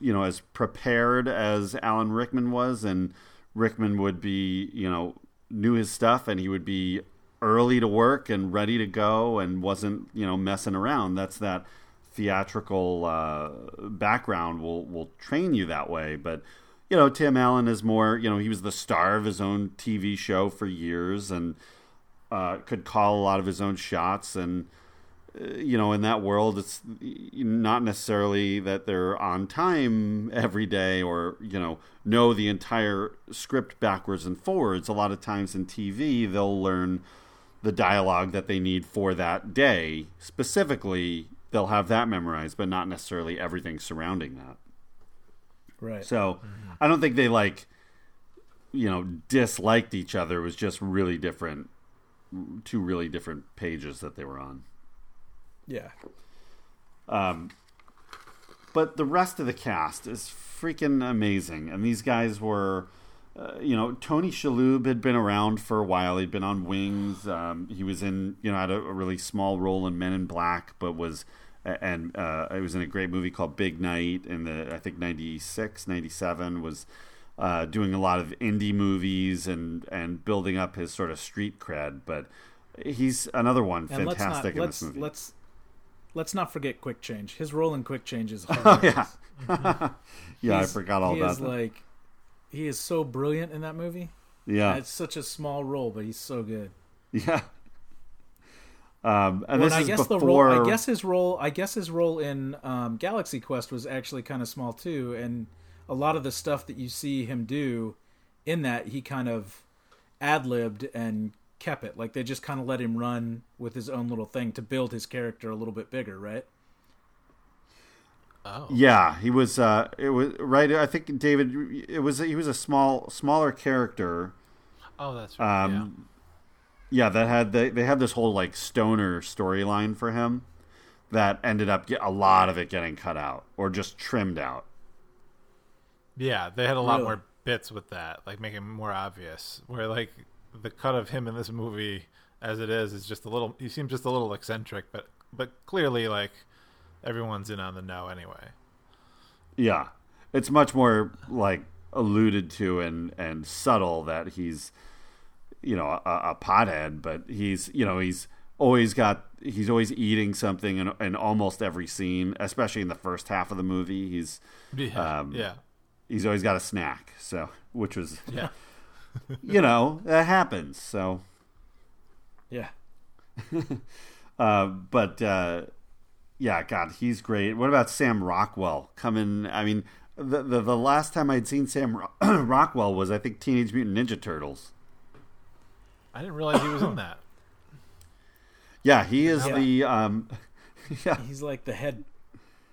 you know as prepared as Alan Rickman was, and Rickman would be you know knew his stuff, and he would be early to work and ready to go, and wasn't you know messing around. That's that theatrical uh, background will will train you that way, but you know, Tim Allen is more, you know, he was the star of his own TV show for years and uh, could call a lot of his own shots. And, you know, in that world, it's not necessarily that they're on time every day or, you know, know the entire script backwards and forwards. A lot of times in TV, they'll learn the dialogue that they need for that day. Specifically, they'll have that memorized, but not necessarily everything surrounding that. Right. So mm-hmm. I don't think they like, you know, disliked each other. It was just really different, two really different pages that they were on. Yeah. Um, but the rest of the cast is freaking amazing, and these guys were. Uh, you know, Tony Shalhoub had been around for a while. He'd been on Wings. Um, he was in, you know, had a, a, really small role in Men in Black, but was and uh, it was in a great movie called Big Night in the I think 96, 97 was uh, doing a lot of indie movies and and building up his sort of street cred. But he's another one and fantastic let's not, in this movie. Let's let's not forget Quick Change. His role in Quick Change is oh yeah, mm-hmm. yeah. I forgot all he about is that. Like he is so brilliant in that movie. Yeah, it's such a small role, but he's so good. Yeah, um, and well, this I is guess before... the role. I guess his role. I guess his role in um, Galaxy Quest was actually kind of small too, and a lot of the stuff that you see him do in that he kind of ad libbed and kept it. Like they just kind of let him run with his own little thing to build his character a little bit bigger, right? Oh. Yeah, he was. Uh, it was right. I think David. It was. He was a small, smaller character. Oh, that's right. Um, yeah yeah, that had they they had this whole like stoner storyline for him that ended up get a lot of it getting cut out or just trimmed out. Yeah, they had a lot really? more bits with that, like making more obvious. Where like the cut of him in this movie as it is is just a little he seems just a little eccentric, but but clearly like everyone's in on the know anyway. Yeah. It's much more like alluded to and and subtle that he's you know a, a pothead, but he's you know he's always got he's always eating something in, in almost every scene, especially in the first half of the movie. He's yeah, um, yeah. He's always got a snack, so which was yeah, you know that happens. So yeah, uh, but uh, yeah, God, he's great. What about Sam Rockwell coming? I mean, the the, the last time I'd seen Sam Rockwell was I think Teenage Mutant Ninja Turtles. I didn't realize he was in that. Yeah, he is yeah. the. Um, yeah, he's like the head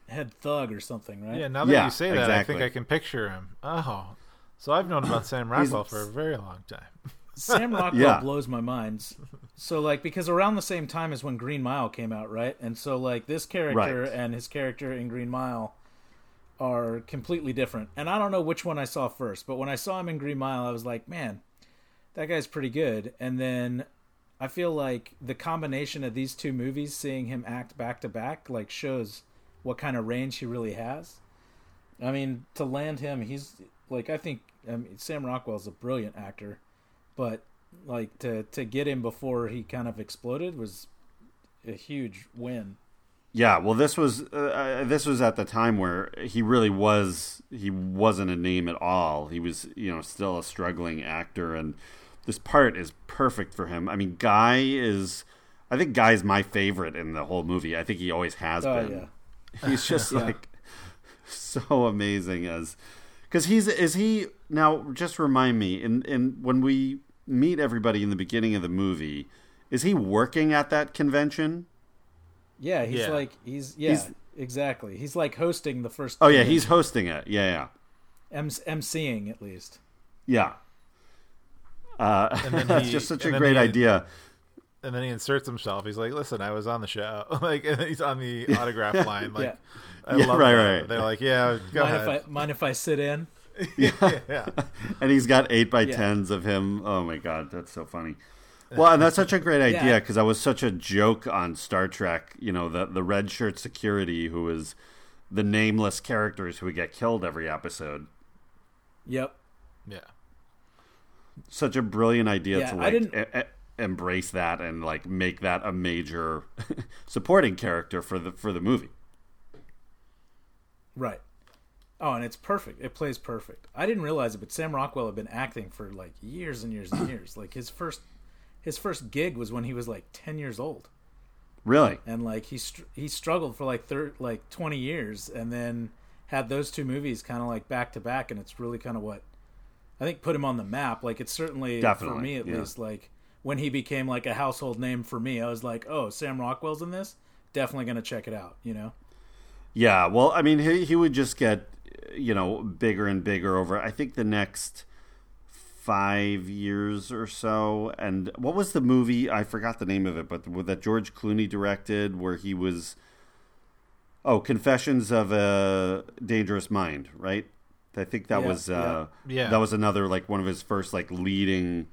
head thug or something, right? Yeah. Now that yeah, you say that, exactly. I think I can picture him. Oh, so I've known about Sam Rockwell for a very long time. Sam Rockwell yeah. blows my mind. So like because around the same time as when Green Mile came out, right? And so like this character right. and his character in Green Mile are completely different. And I don't know which one I saw first, but when I saw him in Green Mile, I was like, man, that guy's pretty good. And then I feel like the combination of these two movies, seeing him act back to back, like shows what kind of range he really has. I mean, to land him, he's like I think I mean, Sam Rockwell's a brilliant actor, but like to to get him before he kind of exploded was a huge win. Yeah, well, this was uh, uh, this was at the time where he really was he wasn't a name at all. He was you know still a struggling actor, and this part is perfect for him. I mean, Guy is, I think Guy's my favorite in the whole movie. I think he always has oh, been. Yeah. He's just yeah. like so amazing as because he's is he now just remind me in in when we meet everybody in the beginning of the movie is he working at that convention? Yeah he's yeah. like he's yeah he's, exactly. He's like hosting the first oh yeah he's hosting it. Yeah yeah. M- emceeing at least. Yeah. Uh, and then that's he, just such a great he, idea. And then he inserts himself. He's like, "Listen, I was on the show." like, and he's on the autograph line. Like, yeah. I yeah, love right, that. right. They're like, "Yeah, go mind ahead." If I, mind if I sit in? yeah. yeah. and he's got eight by tens of him. Oh my god, that's so funny. Well, and that's such a great idea because yeah. I was such a joke on Star Trek. You know, the the red shirt security who is the nameless characters who get killed every episode. Yep. Yeah. Such a brilliant idea Yeah, to I like didn't- embrace that and like make that a major supporting character for the for the movie. Right. Oh, and it's perfect. It plays perfect. I didn't realize it, but Sam Rockwell had been acting for like years and years and years. Like his first his first gig was when he was like 10 years old. Really? And like he str- he struggled for like thir- like 20 years and then had those two movies kind of like back to back and it's really kind of what I think put him on the map. Like it's certainly Definitely, for me at yeah. least like when he became like a household name for me, I was like, "Oh, Sam Rockwell's in this? Definitely going to check it out," you know? Yeah, well, I mean, he he would just get you know bigger and bigger over. I think the next five years or so. And what was the movie? I forgot the name of it, but that George Clooney directed, where he was oh, Confessions of a Dangerous Mind, right? I think that Yeah, was uh, yeah. Yeah. that was another like one of his first like leading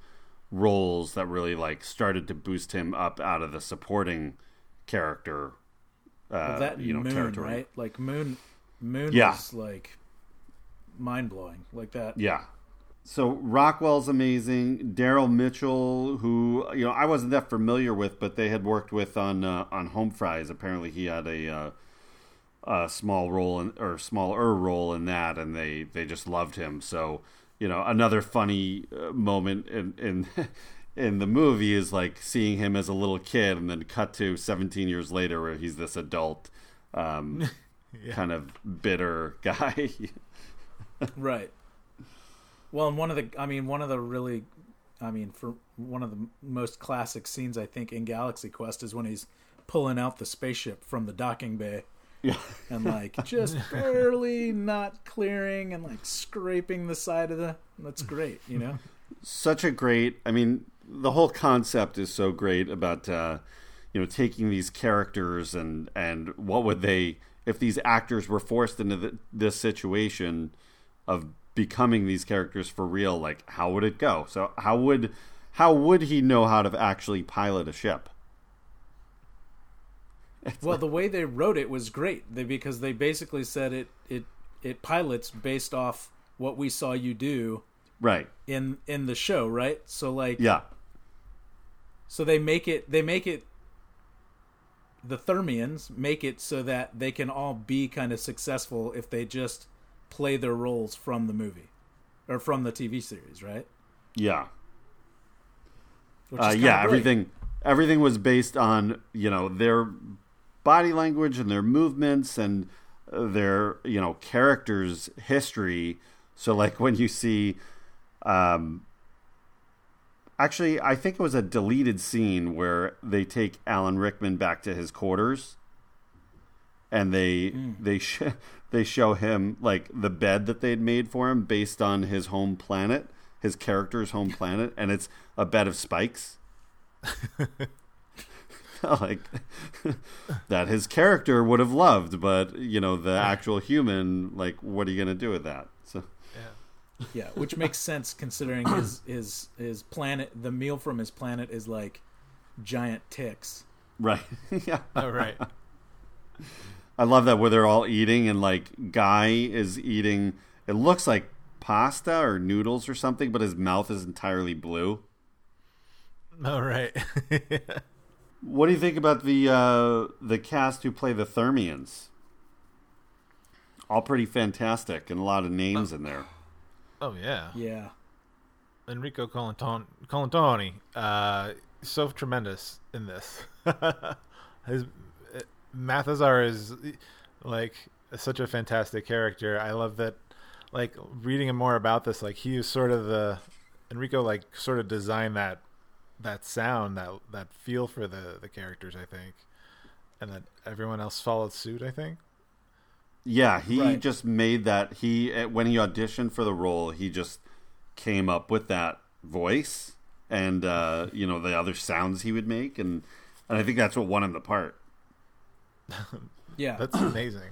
roles that really like started to boost him up out of the supporting character. Uh, Well, that you know, Moon, territory. right? Like Moon, Moon Yeah. was like mind blowing, like that. Yeah. So Rockwell's amazing. Daryl Mitchell, who you know I wasn't that familiar with, but they had worked with on uh, on Home Fries. Apparently, he had a, uh, a small role in, or smaller role in that, and they they just loved him. So you know, another funny uh, moment in in in the movie is like seeing him as a little kid, and then cut to 17 years later, where he's this adult, um, Yeah. kind of bitter guy. right. Well, and one of the, I mean, one of the really, I mean, for one of the most classic scenes I think in Galaxy Quest is when he's pulling out the spaceship from the docking bay. Yeah. and like just barely not clearing and like scraping the side of the. That's great, you know. such a great i mean the whole concept is so great about uh you know taking these characters and and what would they if these actors were forced into the, this situation of becoming these characters for real like how would it go so how would how would he know how to actually pilot a ship well, the way they wrote it was great. They, because they basically said it it it pilots based off what we saw you do right. in in the show, right? So like yeah. So they make it they make it the Thermians make it so that they can all be kind of successful if they just play their roles from the movie or from the TV series, right? yeah. Uh, yeah everything everything was based on you know their body language and their movements and uh, their you know characters history. So like when you see um actually i think it was a deleted scene where they take alan rickman back to his quarters and they they sh- they show him like the bed that they'd made for him based on his home planet his character's home planet and it's a bed of spikes like that his character would have loved but you know the actual human like what are you going to do with that so Yeah, which makes sense considering his his his planet the meal from his planet is like giant ticks. right yeah Oh, right. i love that where they're all eating and like guy is eating it looks like pasta or noodles or something but his mouth is entirely blue Oh, right. What do you think about the uh, the cast who play the Thermians? All pretty fantastic and a lot of names in there. oh, yeah. Yeah. Enrico Colantoni, Colantoni uh, so tremendous in this. His uh, Mathesar is like such a fantastic character. I love that. Like reading more about this, like he was sort of the Enrico, like sort of designed that that sound, that that feel for the the characters. I think, and that everyone else followed suit. I think. Yeah, he Right. just made that. He eh, when he auditioned for the role, he just came up with that voice and uh, you know the other sounds he would make, and and I think that's what won him the part. Yeah. That's amazing.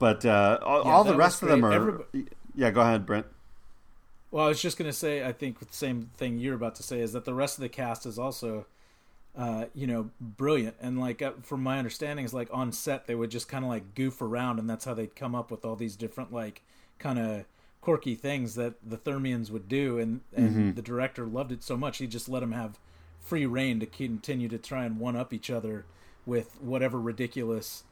But uh, all, Yeah, all the rest of them are. Everybo- Yeah, go ahead, Brent. Well, I was just gonna say, I think the same thing you're about to say is that the rest of the cast is also uh, you know, brilliant. And like uh, from my understanding, is like on set they would just kind of like goof around, and that's how they'd come up with all these different like kind of quirky things that the Thermians would do. And and Mm-hmm. the director loved it so much he just let them have free reign to continue to try and one up each other with whatever ridiculous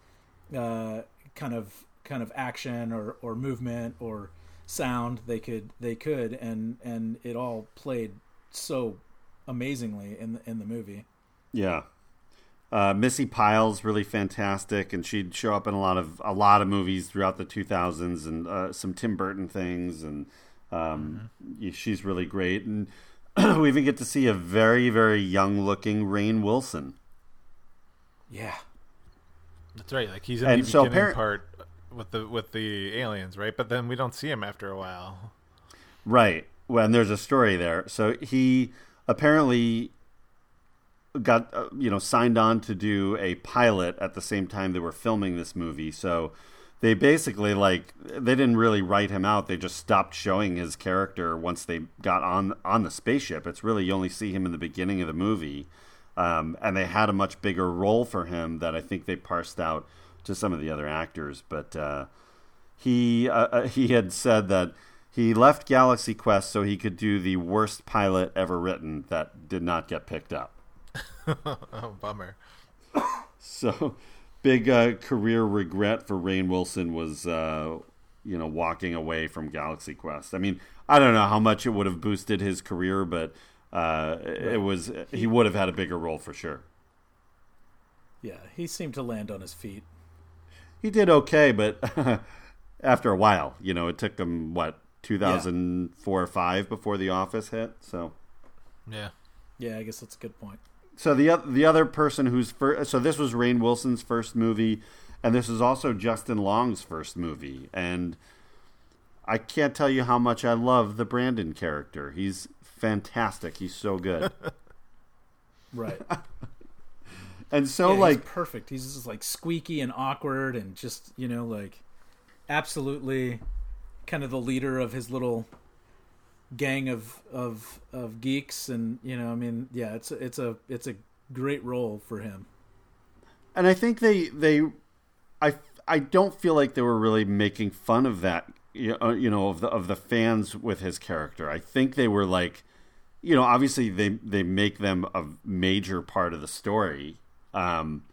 uh, kind of kind of action or, or movement or sound they could they could and and it all played so amazingly in the, in the movie. Yeah. Uh, Missy Pyle's really fantastic, and she'd show up in a lot of a lot of movies throughout the 2000s, and uh, some Tim Burton things, and um, yeah, she's really great. And we even get to see a very very young looking Rainn Wilson. Yeah, That's right. Like he's in And the so beginning appar- part with the with the aliens, right? But then we don't see him after a while. Right. Well, and there's a story there. So he apparently got uh, you know signed on to do a pilot at the same time they were filming this movie. So they basically like they didn't really write him out. They just stopped showing his character once they got on on the spaceship. It's really you only see him in the beginning of the movie. Um, and they had a much bigger role for him that I think they parsed out to some of the other actors. But uh, he uh, uh, he had said that he left Galaxy Quest so he could do the worst pilot ever written that did not get picked up. oh, bummer. So big uh, career regret for Rainn Wilson was uh, you know walking away from Galaxy Quest. I mean, I don't know how much it would have boosted his career, but uh, it was he would have had a bigger role for sure. yeah, he seemed to land on his feet. He did okay, but after a while, you know, it took him what 2004 or 5 before The Office hit, so Yeah. Yeah, I guess that's a good point. So the the other person who's first, so this was Rainn Wilson's first movie, and this is also Justin Long's first movie, and I can't tell you how much I love the Brandon character. He's fantastic. He's so good, Right. and so Yeah, like perfect. He's just like squeaky and awkward and just, you know, like absolutely kind of the leader of his little gang of of of geeks and, you know, I mean, yeah, it's a, it's a it's a great role for him. and I think they they I I don't feel like they were really making fun of that you know, you know of the of the fans with his character. I think they were like you know obviously they they make them a major part of the story. Um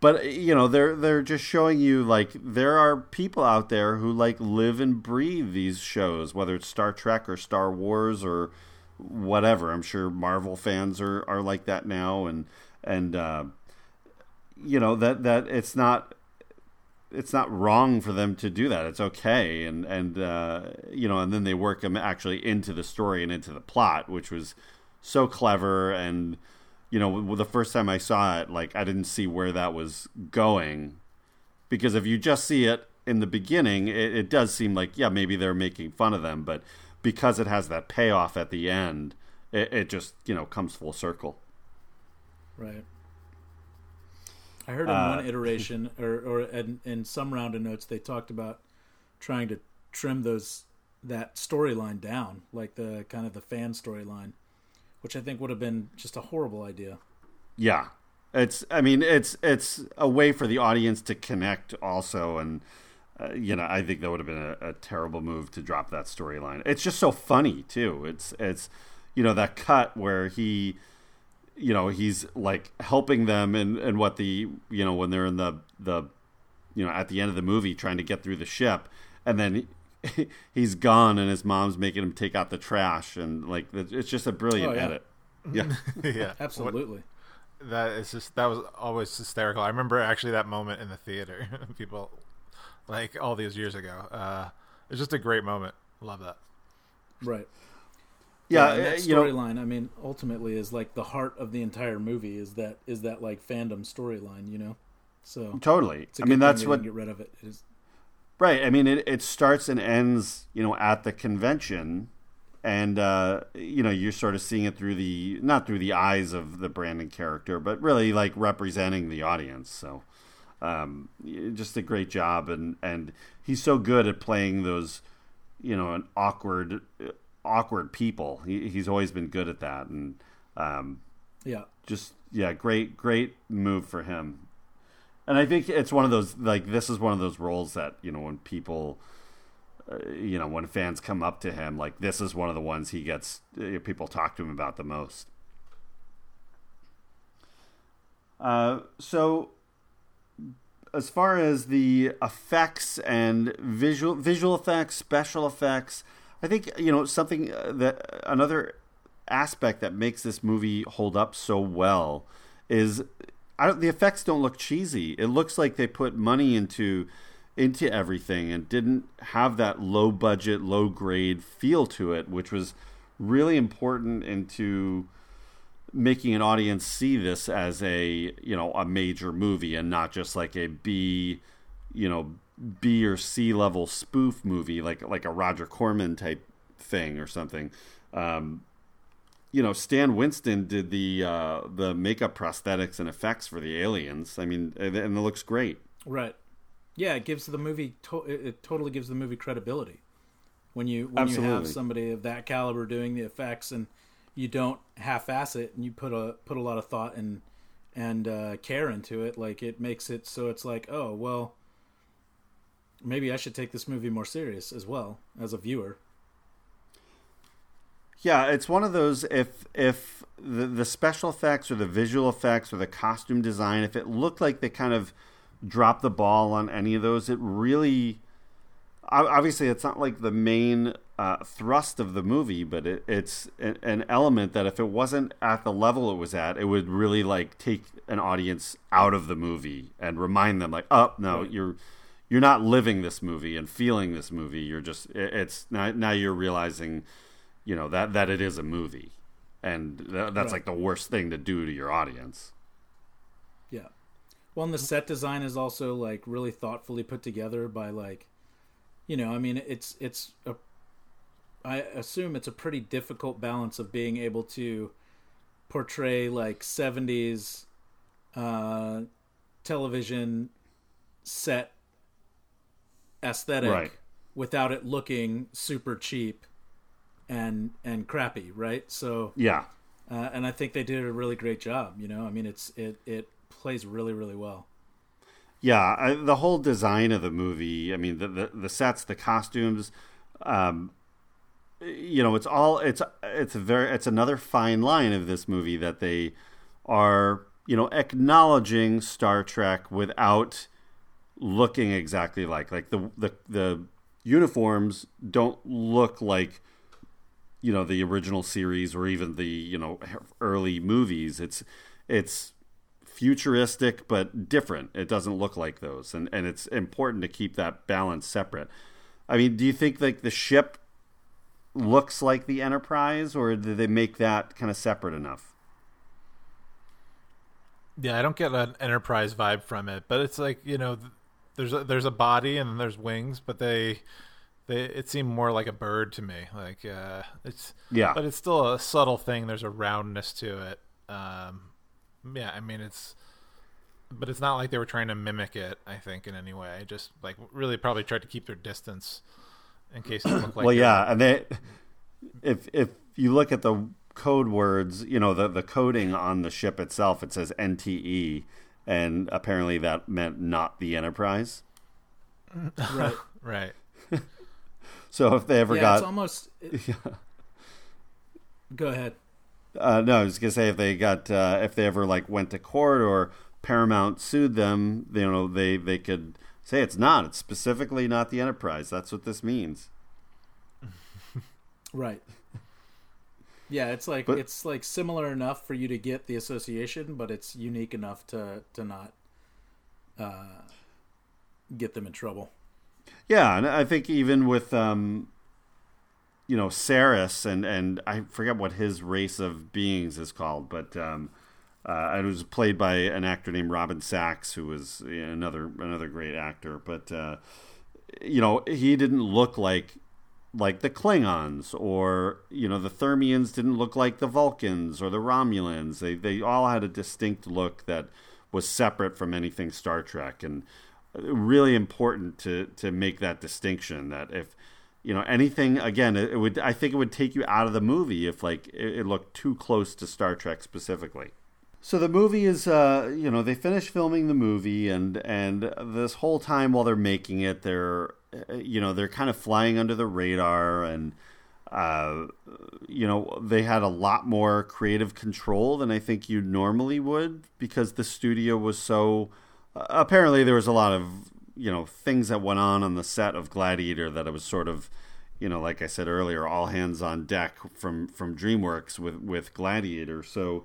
but you know they're they're just showing you like there are people out there who like live and breathe these shows whether it's Star Trek or Star Wars or whatever. I'm sure Marvel fans are are like that now and and uh you know that that it's not it's not wrong for them to do that. It's okay, and and uh, you know, and then they work them actually into the story and into the plot, which was so clever. And you know, the first time I saw it, like I didn't see where that was going, because if you just see it in the beginning, it, it does seem like yeah, maybe they're making fun of them, but because it has that payoff at the end, it, it just you know comes full circle. Right. I heard in Uh, one iteration, or or in, in some round of notes, they talked about trying to trim those that storyline down, like the kind of the fan storyline, which I think would have been just a horrible idea. Yeah. It's I mean it's it's a way for the audience to connect also and uh, you know I think that would have been a, a terrible move to drop that storyline. It's just so funny too. It's it's you know that cut where he you know he's like helping them and and what the you know when they're in the the you know at the end of the movie trying to get through the ship and then he, he's gone and his mom's making him take out the trash and like it's just a brilliant Oh, yeah. edit. Yeah. yeah. Absolutely. That is just that was always hysterical. I remember actually that moment in the theater. People like all these years ago. Uh, it's just a great moment. Love that. Right. Yeah, and uh, that storyline. I mean, ultimately, is like the heart of the entire movie. Is that is that like fandom storyline? You know, so Totally. It's a I mean, that's what- get rid of it. It is Right. I mean, it, it starts and ends, you know, at the convention, and uh, you know, you're sort of seeing it through the not through the eyes of the Brandon character, but really like representing the audience. So, um, just a great job, and and he's so good at playing those, you know, an awkward, awkward people. He, he's always been good at that, and um, Yeah. Just yeah, great great move for him. And I think it's one of those like this is one of those roles that you know when people, uh, you know, when fans come up to him, like this is one of the ones he gets uh, people talk to him about the most. Uh, so as far as the effects and visual visual effects, special effects, I think you know something uh, that another aspect that makes this movie hold up so well is the effects don't look cheesy. It looks like they put money into into everything and didn't have that low budget, low grade feel to it, which was really important into making an audience see this as a you know a major movie and not just like a B you know B or C level spoof movie like like a Roger Corman type thing or something. Um, you know, Stan Winston did the uh, the makeup prosthetics and effects for the aliens. I mean, and it looks great. Right. Yeah, it gives the movie. To- it totally gives the movie credibility when you when Absolutely. you have somebody of that caliber doing the effects and you don't half-ass it and you put a put a lot of thought and and uh, care into it. Like it makes it so it's like, oh well, maybe I should take this movie more serious as well as a viewer. Yeah, it's one of those if if the the special effects or the visual effects or the costume design, if it looked like they kind of dropped the ball on any of those, it really obviously it's not like the main uh, thrust of the movie, but it, it's an element that if it wasn't at the level it was at, it would really like take an audience out of the movie and remind them like, oh no, right. you're you're not living this movie and feeling this movie. You're just it's now now you're realizing you know that that it is a movie, and th- that's right. like the worst thing to do to your audience. Yeah, well, and the set design is also like really thoughtfully put together by like, you know, I mean, it's it's a, I assume it's a pretty difficult balance of being able to portray like '70s uh, television set aesthetic right. without it looking super cheap and and crappy, right? So yeah, uh, and I think they did a really great job. You know, I mean, it's it it plays really really well. Yeah, I, the whole design of the movie. I mean, the the, the sets, the costumes. Um, you know, it's all it's it's a very it's another fine line of this movie that they are you know acknowledging Star Trek without looking exactly like like the the the uniforms don't look like you know the original series or even the you know early movies. It's it's futuristic but different. It doesn't look like those. And and it's important to keep that balance separate. I mean do you think like the ship looks like the enterprise or do they make that kind of separate enough? Yeah i don't get an enterprise vibe from it but it's like you know there's a, there's a body and then there's wings but they they it seemed more like a bird to me. Like uh, it's yeah, but it's still a subtle thing. There's a roundness to it. Um, yeah, I mean it's, but it's not like they were trying to mimic it. I think in any way, just like really probably tried to keep their distance in case it looked like. well, yeah, and they if if you look at the code words, you know the the coding on the ship itself, it says NTE, and apparently that meant not the Enterprise. right. right. So if they ever yeah, got, it's almost. It. Go ahead. Uh, no, I was gonna say if they got uh, if they ever like went to court or Paramount sued them, you know, they they could say it's not. It's specifically not the Enterprise. That's what this means. right. Yeah, it's like but, it's like similar enough for you to get the association, but it's unique enough to to not uh, get them in trouble. Yeah, and I think even with um, you know Sarris and and I forget what his race of beings is called, but um, uh, it was played by an actor named Robin Sachs, who was another another great actor. But uh, you know, he didn't look like like the Klingons, or you know, the Thermians didn't look like the Vulcans or the Romulans. They they all had a distinct look that was separate from anything Star Trek, and really important to to make that distinction that if you know anything again it, it, would i think it would take you out of the movie if like it, it, looked too close to star trek specifically. So the movie is uh you know they finish filming the movie and and this whole time while they're making it they're you know they're kind of flying under the radar and uh you know they had a lot more creative control than i think you normally would because the studio was so apparently there was a lot of you know things that went on on the set of Gladiator that it was sort of you know like I said earlier all hands on deck from from DreamWorks with with Gladiator. So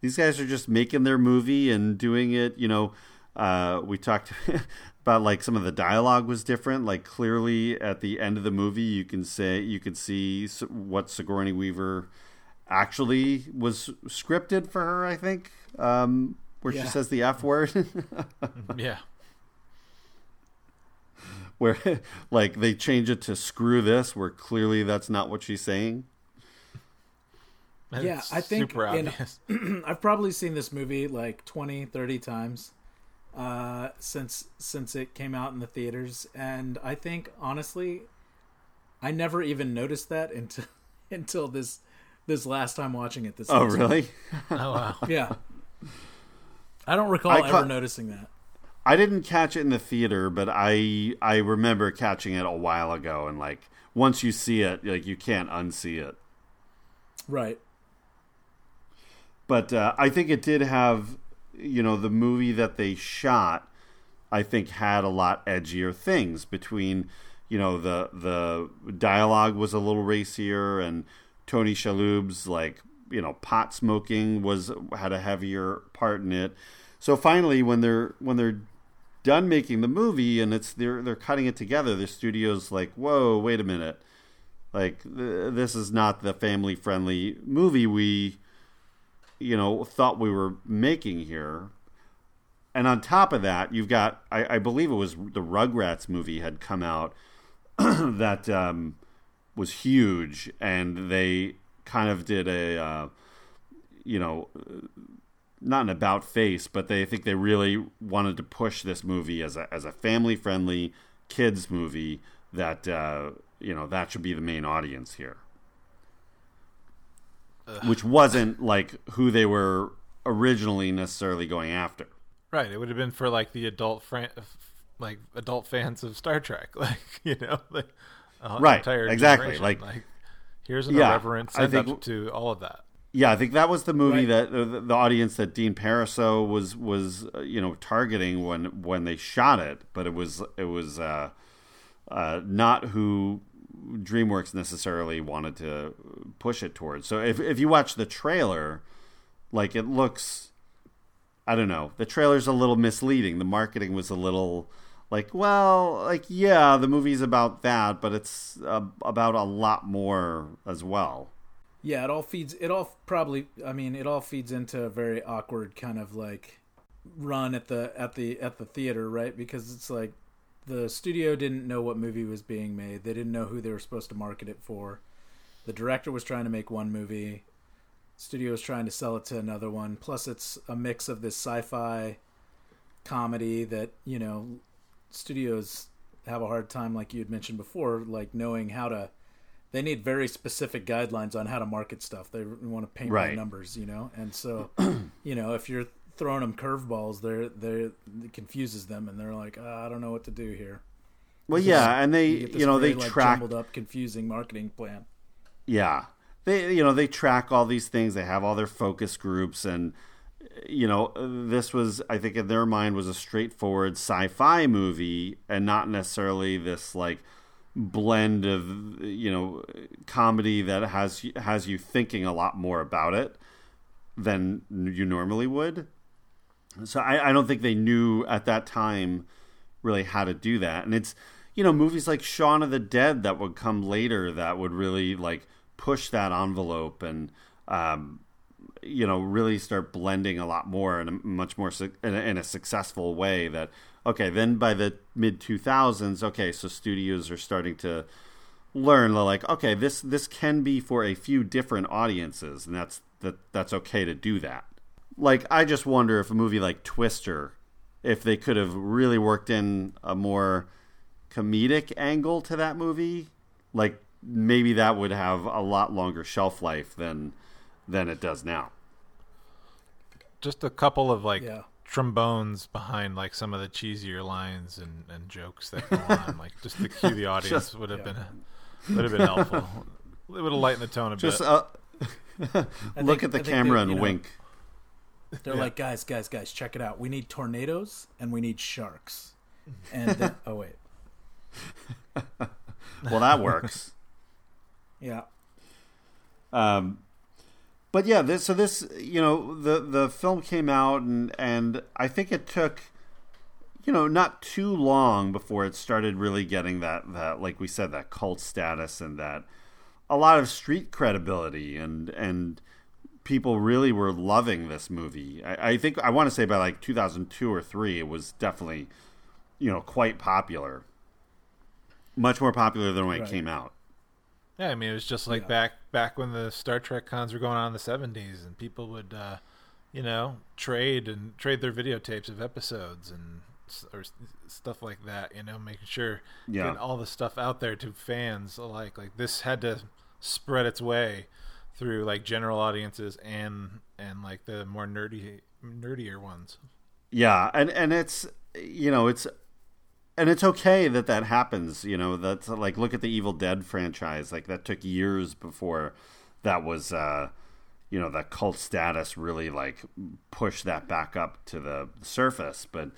these guys are just making their movie and doing it you know. Uh, we talked about like some of the dialogue was different. Like clearly at the end of the movie you can say you could see what Sigourney Weaver actually was scripted for her I think. Um, where yeah. she says the F word. Yeah. Where like they change it to screw this where clearly that's not what she's saying. Yeah i think in, i've probably seen this movie like 20 30 times uh, since since it came out in the theaters and i think honestly i never even noticed that until until this this last time watching it this oh really? Oh wow. Yeah i don't recall I ever noticing that I didn't catch it in the theater, but I I remember catching it a while ago, and like once you see it, like you can't unsee it. Right. But uh, I think it did have, you know, the movie that they shot. I think had a lot edgier things between, you know, the the dialogue was a little racier, and Tony Shalhoub's like you know pot smoking was had a heavier part in it. So finally, when they're when they're done making the movie and it's they're they're cutting it together. The studio's like, whoa, wait a minute, like th- this is not the family friendly movie we, you know, thought we were making here. And on top of that, you've got I, I believe it was the Rugrats movie had come out that um, was huge, and they kind of did a. Uh, you know, not an about face, but they think they really wanted to push this movie as a as a family friendly kids movie that uh, you know that should be the main audience here, Ugh. which wasn't like who they were originally necessarily going after. Right, it would have been for like the adult fran- like adult fans of Star Trek, like you know, like uh, right, exactly. Like, like here's an yeah, irreverent send up to all of that. Yeah, I think that was the movie right. that uh, the audience that Dean Parisot was was uh, you know targeting when when they shot it, but it was it was uh, uh, not who DreamWorks necessarily wanted to push it towards. So if if you watch the trailer, like it looks, I don't know, the trailer's a little misleading. The marketing was a little like, well, like yeah, the movie's about that, but it's uh, about a lot more as well. Yeah, it all feeds. It all probably. I mean, it all feeds into a very awkward kind of like run at the at the at the theater, right? Because it's like the studio didn't know what movie was being made. They didn't know who they were supposed to market it for. The director was trying to make one movie. Studio was trying to sell it to another one. Plus, it's a mix of this sci-fi comedy that you know studios have a hard time, like you had mentioned before, like knowing how to they need very specific guidelines on how to market stuff. They want to paint right. by numbers, you know. And so, you know, if you're throwing them curveballs, they're they confuses them, and they're like, oh, I don't know what to do here. Well, yeah, and they you, you know they like, track jumbled up, confusing marketing plan. Yeah, they you know they track all these things. They have all their focus groups, and you know this was I think in their mind was a straightforward sci-fi movie, and not necessarily this like blend of you know comedy that has has you thinking a lot more about it than you normally would. So I, I don't think they knew at that time really how to do that. And it's you know movies like Shaun of the Dead that would come later that would really like push that envelope and um, you know really start blending a lot more in a much more in a, in a successful way that okay, then by the mid 2000s, okay, so studios are starting to learn like okay this this can be for a few different audiences and that's that that's okay to do that. Like i just wonder if a movie like twister if they could have really worked in a more comedic angle to that movie like maybe that would have a lot longer shelf life than than it does now. Just a couple of like Yeah. trombones behind like some of the cheesier lines and, and jokes that go on, like just to cue the audience Just- would have yeah. been would have been helpful. It would have lightened the tone a Just bit. uh, look think- at the I camera and you know, wink. They're like, guys, guys, guys, check it out. We need tornadoes and we need sharks. And then, oh wait, Well, that works. yeah, Um, but yeah, this so this you know the the film came out and and I think it took you know not too long before it started really getting that that like we said that cult status and that a lot of street credibility and and people really were loving this movie. I, I think I want to say by like 2002 or three, it was definitely you know quite popular, much more popular than when Right. it came out. Yeah, I mean, it was just like back back when the Star Trek cons were going on in the '70s, and people would, uh, you know, trade and trade their videotapes of episodes and or stuff like that. You know, making sure Yeah. getting all the stuff out there to fans alike. Like this had to spread its way through like general audiences and and like the more nerdy nerdier ones. Yeah, and and it's you know it's and it's okay that that happens. You know that's like look at the Evil Dead franchise. Like that took years before that was uh, you know that cult status really like pushed that back up to the surface. But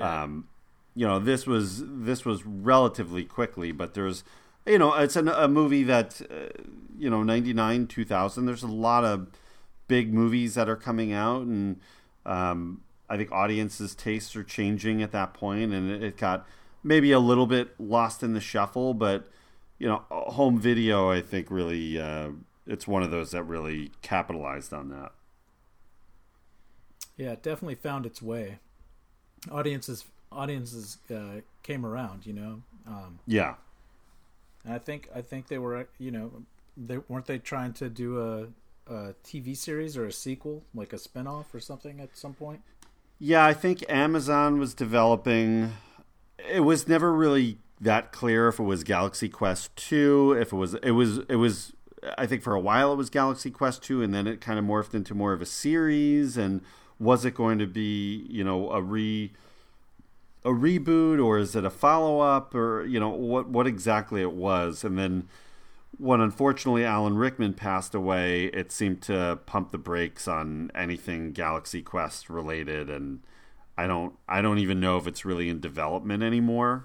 um, you know this was this was relatively quickly. But there's you know it's an, a movie that uh, you know ninety nine two thousand. There's a lot of big movies that are coming out and. Um, I think audiences' tastes are changing at that point, and it, it got maybe a little bit lost in the shuffle. But you know, home video, I think really, uh, it's one of those that really capitalized on that. yeah, it definitely found its way. Audiences, audiences uh, came around. You know, um, Yeah, and I think I think they were, you know, they weren't they trying to do a, a TV series or a sequel, like a spinoff or something at some point. yeah. I think Amazon was developing. It was never really that clear if it was Galaxy Quest two. If it was, it was, it was. I think for a while it was Galaxy Quest two, and then it kind of morphed into more of a series. And was it going to be, you know, a re a reboot or is it a follow up or you know what what exactly it was and then when unfortunately Alan Rickman passed away it seemed to pump the brakes on anything Galaxy Quest related and I don't I don't even know if it's really in development anymore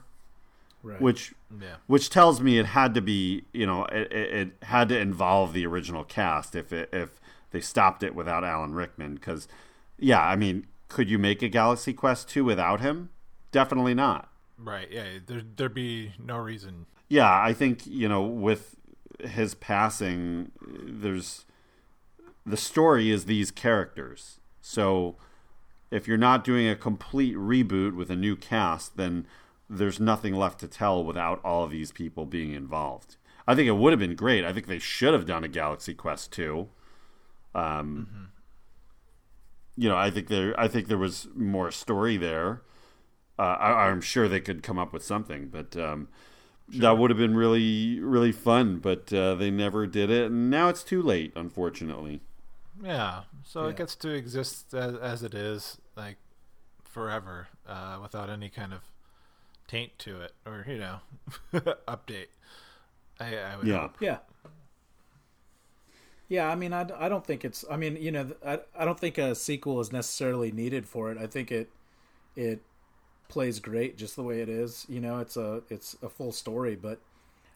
Right. which Yeah. which tells me it had to be you know it, it, it had to involve the original cast if it, if they stopped it without Alan Rickman because yeah I mean could you make a Galaxy Quest 2 without him definitely not Right. Yeah. There there'd be no reason. yeah I think you know with his passing there's the story is these characters so if you're not doing a complete reboot with a new cast then there's nothing left to tell without all of these people being involved. I think it would have been great. I think they should have done a Galaxy Quest 2 um you know I think there I think there was more story there. Uh, I, I'm sure they could come up with something but um that would have been really really fun but uh, they never did it and now it's too late unfortunately Yeah. So Yeah. it gets to exist as, as it is, like forever, uh, without any kind of taint to it or you know update. I, I would Yeah. hope. Yeah. Yeah, I mean, I, I don't think it's. I mean, you know, I, I don't think a sequel is necessarily needed for it. I think it it plays great just the way it is. You know, it's a it's a full story, but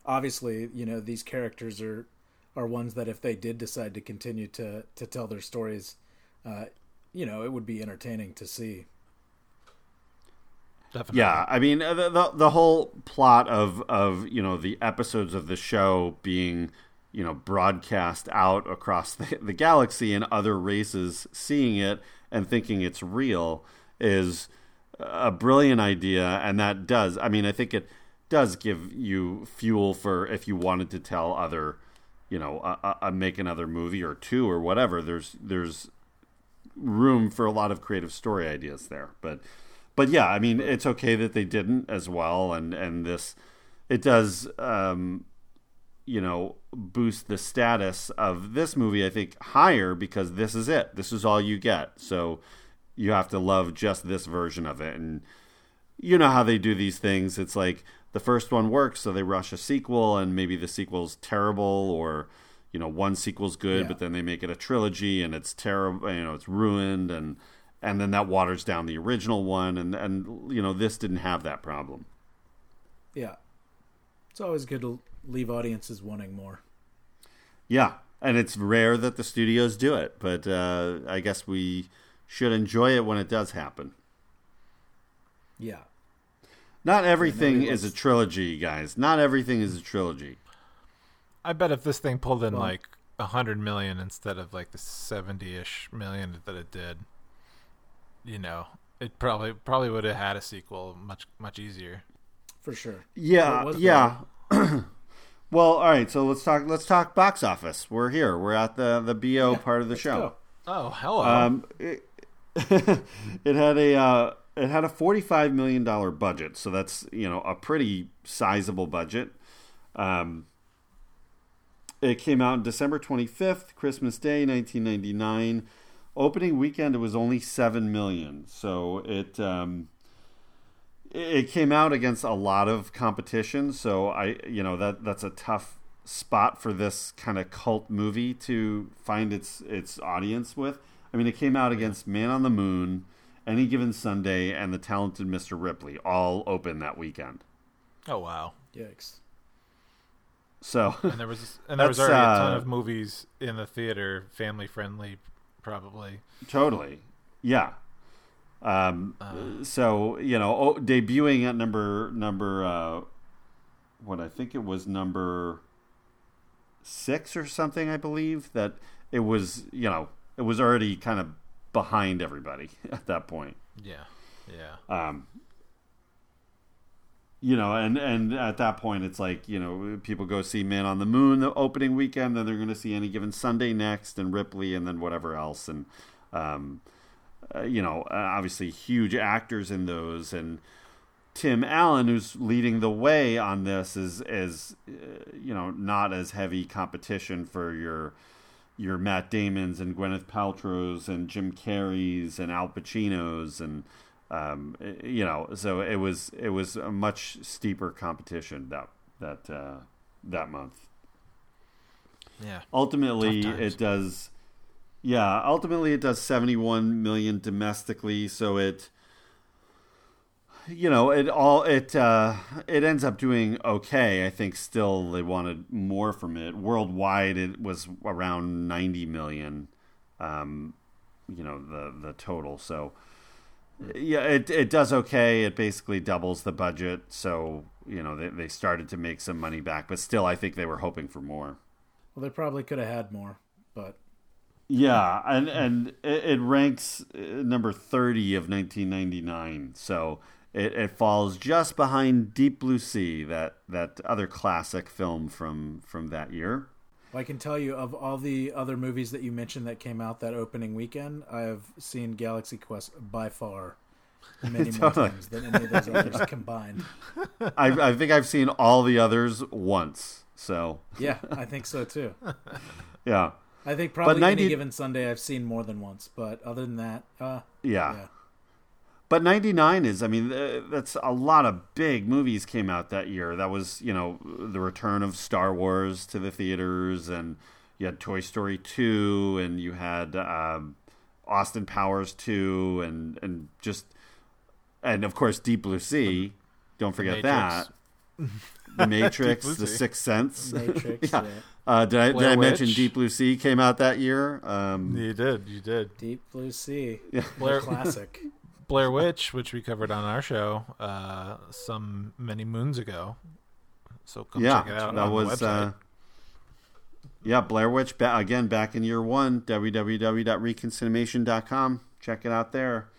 obviously, you know, these characters are are ones that if they did decide to continue to to tell their stories, uh, you know, it would be entertaining to see. Definitely. Yeah, I mean uh, the, the the whole plot of of you know the episodes of the show being you know broadcast out across the, the galaxy and other races seeing it and thinking it's real is a brilliant idea, and that does. I mean, I think it does give you fuel for if you wanted to tell other, you know, I, uh, make another movie or two or whatever. There's there's room for a lot of creative story ideas there, but but yeah, I mean, it's okay that they didn't as well, and and this it does. Um, you know, boost the status of this movie, I think, higher because this is it. This is all you get. So you have to love just this version of it. And you know how they do these things. It's like the first one works, so they rush a sequel, and maybe the sequel's terrible, or you know, one sequel's good, Yeah. but then they make it a trilogy, and it's terrible. You know, it's ruined, and and then that waters down the original one, and and you know, this didn't have that problem. Yeah. It's always good to leave audiences wanting more. Yeah, and it's rare that the studios do it, but uh, I guess we should enjoy it when it does happen. Yeah. Not everything Yeah, no, it is a trilogy, guys. Not everything is a trilogy. I bet if this thing pulled in Well- like a hundred million instead of like the seventy-ish million that it did, you know, it probably probably would have had a sequel much much easier. For sure. Yeah, yeah. well, all right. So let's talk. Let's talk box office. We're here. We're at the the bo part of the show. go. Oh, hello. Um, it, it had a uh, it had a forty five million dollar budget, so that's you know a pretty sizable budget. Um, it came out on December twenty fifth, Christmas Day, nineteen ninety nine. Opening weekend, it was only seven million, so it um, it came out against a lot of competition. So I, you know, that that's a tough spot for this kind of cult movie to find its its audience with. I mean, it came out against Man on the Moon, Any Given Sunday, and The Talented Mr. Ripley, all open that weekend. oh wow. Yikes. So And there was and there was That's, already a ton uh, of movies in the theater, family friendly, probably. Totally. Yeah. Um, so you know, oh, debuting at number number uh, what I think it was number six or something. I believe that it was. You know, it was already kind of behind everybody at that point. Yeah, yeah. Um, you know, and and at that point, it's like you know, people go see Man on the Moon the opening weekend, then they're going to see any given Sunday next, and Ripley, and then whatever else, and um, uh, you know, uh, obviously huge actors in those, and Tim Allen, who's leading the way on this, is is uh, you know not as heavy competition for your your Matt Damon's and Gwyneth Paltrow's and Jim Carrey's and Al Pacino's and um, you know, so it was it was a much steeper competition that that uh, that month. Yeah. Ultimately, it does. Yeah, ultimately it does 71 million domestically, so it you know, it all it uh it ends up doing okay. I think still they wanted more from it. Worldwide it was around 90 million um you know, the the total. So yeah, it it does okay. It basically doubles the budget, so you know they they started to make some money back, but still, I think they were hoping for more. Well, they probably could have had more, but Yeah, and and it, it ranks uh, number thirty of nineteen ninety nine, so it, it falls just behind Deep Blue Sea, that that other classic film from from that year. I can tell you of all the other movies that you mentioned that came out that opening weekend, I have seen Galaxy Quest by far many more Totally. times than any of those others combined. I I think I've seen all the others once. So Yeah, I think so too. yeah, I think probably 90 any given Sunday I've seen more than once, but other than that, uh, Yeah. yeah. But 99 is, I mean, uh, that's a lot of big movies came out that year. That was, you know, the return of Star Wars to the theaters, and you had Toy Story 2, and you had um, Austin Powers 2, and, and just, and of course, Deep Blue Sea. Don't forget that. The Matrix, The Sea. Sixth Sense. Matrix, yeah. yeah. Uh, did I, did I mention Deep Blue Sea came out that year? Um, You did, you did. Deep Blue Sea, Yeah. Blair- classic. Blair Witch, which we covered on our show uh, some many moons ago. So come yeah, check it out. that on the was website. uh, yeah Blair Witch ba- again back in year one. www.reconcinimation.com. Check it out there.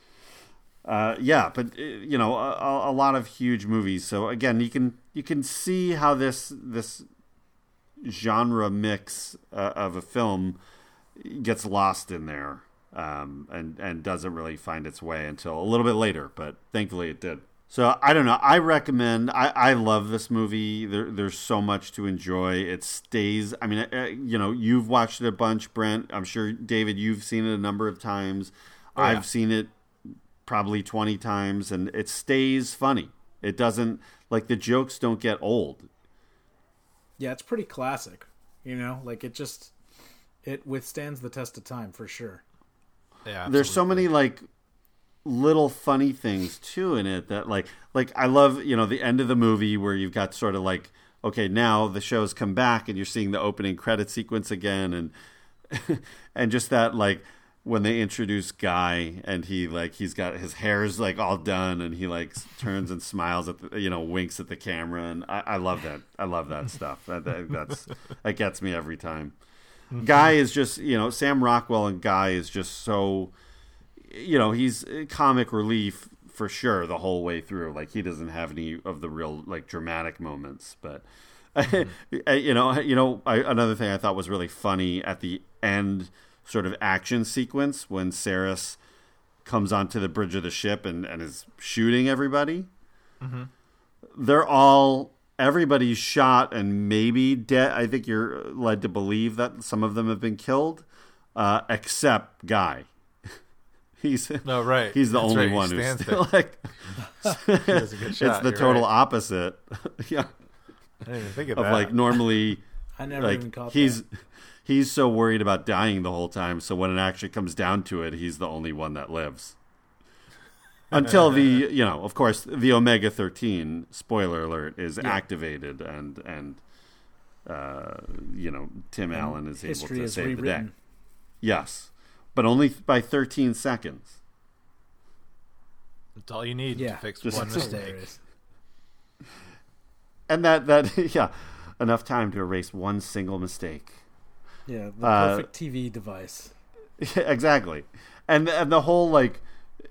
Uh, yeah, but uh, you know a, a a lot of huge movies. So again, you can you can see how this this genre mix uh, of a film gets lost in there um, and and doesn't really find its way until a little bit later. But thankfully, it did. So I don't know. I recommend. I, I love this movie. There, there's so much to enjoy. It stays. I mean, uh, you know, you've watched it a bunch, Brent. I'm sure David, you've seen it a number of times. Oh, yeah. I've seen it probably 20 times, and it stays funny. It doesn't like the jokes don't get old. Yeah, it's pretty classic. You know, like it just it withstands the test of time for sure. Yeah, There's so many like little funny things too in it that like like I love you know the end of the movie where you've got sort of like okay now the show's come back and you're seeing the opening credit sequence again and and just that like when they introduce Guy and he like he's got his hair's like all done and he like turns and smiles at the, you know winks at the camera and I, I love that I love that stuff that, that that's that gets me every time. Mm-hmm. Guy is just you know Sam Rockwell and Guy is just so you know he's comic relief for sure the whole way through. Like he doesn't have any of the real like dramatic moments, but mm-hmm. you know you know I, another thing I thought was really funny at the end sort of action sequence when Sarris comes onto the bridge of the ship and, and is shooting everybody. Mm-hmm. They're all everybody's shot and maybe dead. I think you're led to believe that some of them have been killed, uh, except Guy. He's no right. He's the That's only right. one He who's still there. like. does a good it's the you're total right. opposite. yeah. I didn't even think of of that. like normally I never like even caught he's he's so worried about dying the whole time so when it actually comes down to it he's the only one that lives until the you know of course the omega 13 spoiler alert is Yeah. activated and and uh you know tim And allen is able to is save the day yes but only by 13 seconds That's all you need Yeah. to fix Just- one mistake. and that that yeah enough time to erase one single mistake Yeah, the Uh, perfect TV device. Yeah, exactly. And and the whole like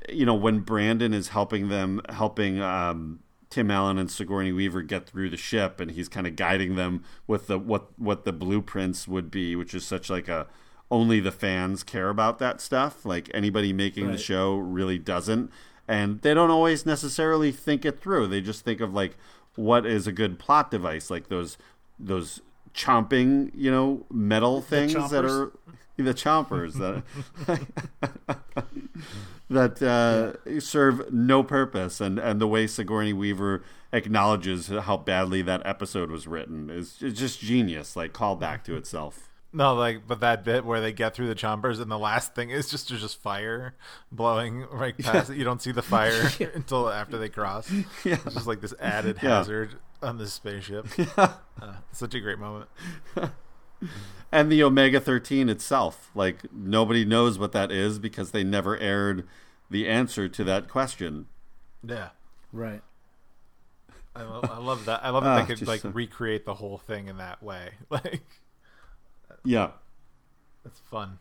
you know when Brandon is helping them helping um Tim Allen and Sigourney Weaver get through the ship and he's kind of guiding them with the what what the blueprints would be which is such like a only the fans care about that stuff. Like anybody making the show really doesn't. And they don't always necessarily think it through. They just think of like what is a good plot device? Like those those chomping you know metal things that are the chompers that that uh, serve no purpose, and and the way Sigourney Weaver acknowledges how badly that episode was written is just genius. Like call back to itself. No, like, but that bit where they get through the chompers and the last thing is just there's just fire blowing right past it. You don't see the fire until after they cross. Yeah. It's just like this added Yeah. hazard on this spaceship. Yeah. Uh, such a great moment. And the Omega thirteen itself, like nobody knows what that is because they never aired the answer to that question. Yeah. Right. I love, I love that. I love that Ah, they could like so- recreate the whole thing in that way. Like, Yeah. That's fun.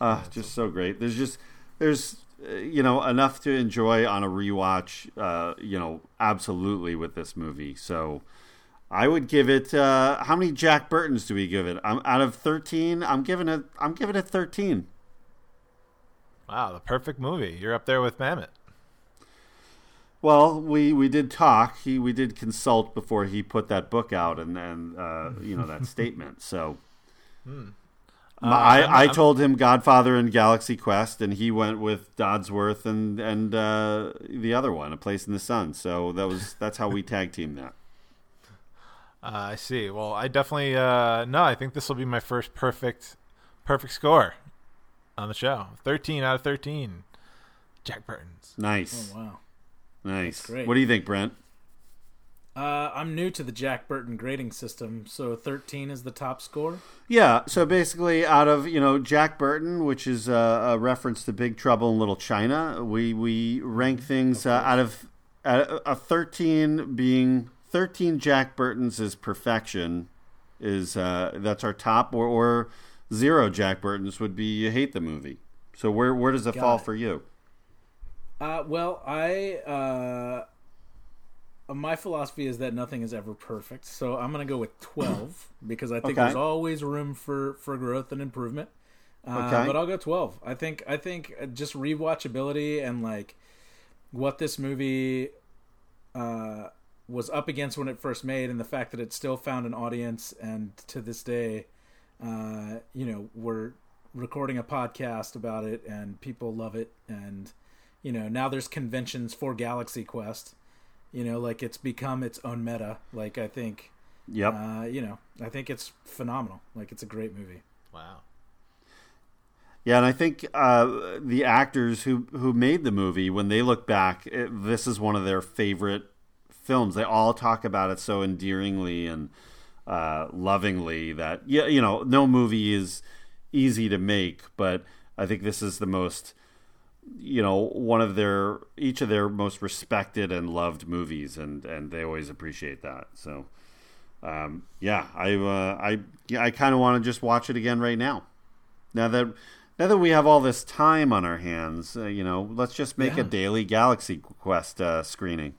Uh, just so great. There's just there's you know enough to enjoy on a rewatch. Uh, you know, absolutely with this movie. So I would give it. Uh, how many Jack Burtons do we give it? I'm out of thirteen. I'm giving it. I'm giving it thirteen. Wow, the perfect movie. You're up there with Mamet. Well, we, we did talk. He we did consult before he put that book out and and uh, you know that statement. So. Hmm. My- Uh, I, I'm- I I'm- told him Godfather and Galaxy Quest, and he went with Dodsworth and and uh, the other one, A Place in the Sun. So that was that's how we tag team that. Uh, I see. Well, I definitely uh, no. I think this will be my first perfect, perfect score on the show. Thirteen out of thirteen. Jack Burton's. Nice, Oh wow. nice. great. What do you think, Brent? Uh, I'm new to the Jack Burton grading system, so 13 is the top score. Yeah. So basically, out of you know Jack Burton, which is a, a reference to Big Trouble in Little China, we we rank things uh, out of uh, a thirteen being thirteen. Jack Burton's is perfection. Is uh, that's our top, or, or zero Jack Burton's would be you hate the movie. So where where does it Got fall it. for you? Uh, well, I uh, my philosophy is that nothing is ever perfect, so I'm going to go with 12 because I think Okay. there's always room for for growth and improvement. Uh, Okay. But I'll go 12. I think I think uh, just rewatchability and like what this movie uh, was up against when it first made, and the fact that it still found an audience, and to this day, uh, you know, we're recording a podcast about it, and people love it, and you know, now there's conventions for Galaxy Quest. You know, like it's become its own meta. Like I think, Yep. uh, you know, I think it's phenomenal. Like it's a great movie. Wow. Yeah, and I think uh, the actors who who made the movie, when they look back, it, this is one of their favorite films. They all talk about it so endearingly and uh, lovingly that yeah, you know, no movie is easy to make, but I think this is the most, you know, one of their each of their most respected and loved movies, and and they always appreciate that. So, um, yeah, I uh, I yeah, I kind of want to just watch it again right now. Now that now that we have all this time on our hands, uh, you know, let's just make Yeah. a daily Galaxy Quest uh, screening.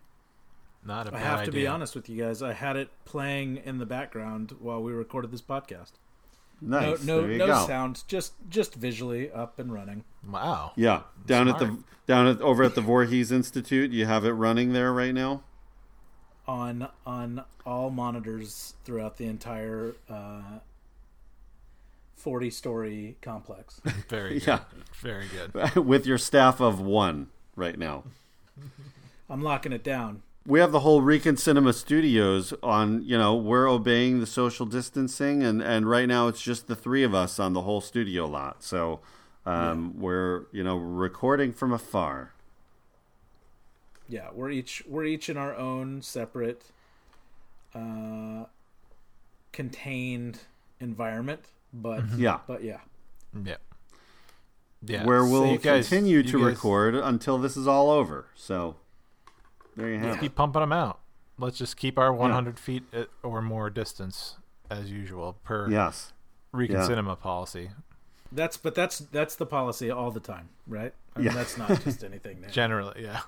Not a I bad have to be honest with you guys. I had it playing in the background while we recorded this podcast. Nice. No, no, there you no go. sound. Just, just visually up and running. Wow. Yeah, down at the down at over at the Voorhees Institute, you have it running there right now. on on all monitors throughout the entire uh, forty story complex. Very good. Yeah. Very good. with your staff of one right now. I'm locking it down. We have the whole Recon Cinema Studios on. You know, we're obeying the social distancing, and and right now it's just the three of us on the whole studio lot. So um, we're you know recording from afar. Yeah, we're each we're each in our own separate, uh, contained environment. But Yeah. but yeah, Yeah. Yeah. where we'll you guys- continue you to guys record until this is all over. So there you have it. Keep pumping them out. Let's just keep our 100 feet uh, or more distance as usual per Yes. Recon Yeah. Cinema policy. that's but that's that's the policy all the time, right? I mean, Yeah. that's not just anything. New. Generally, yeah.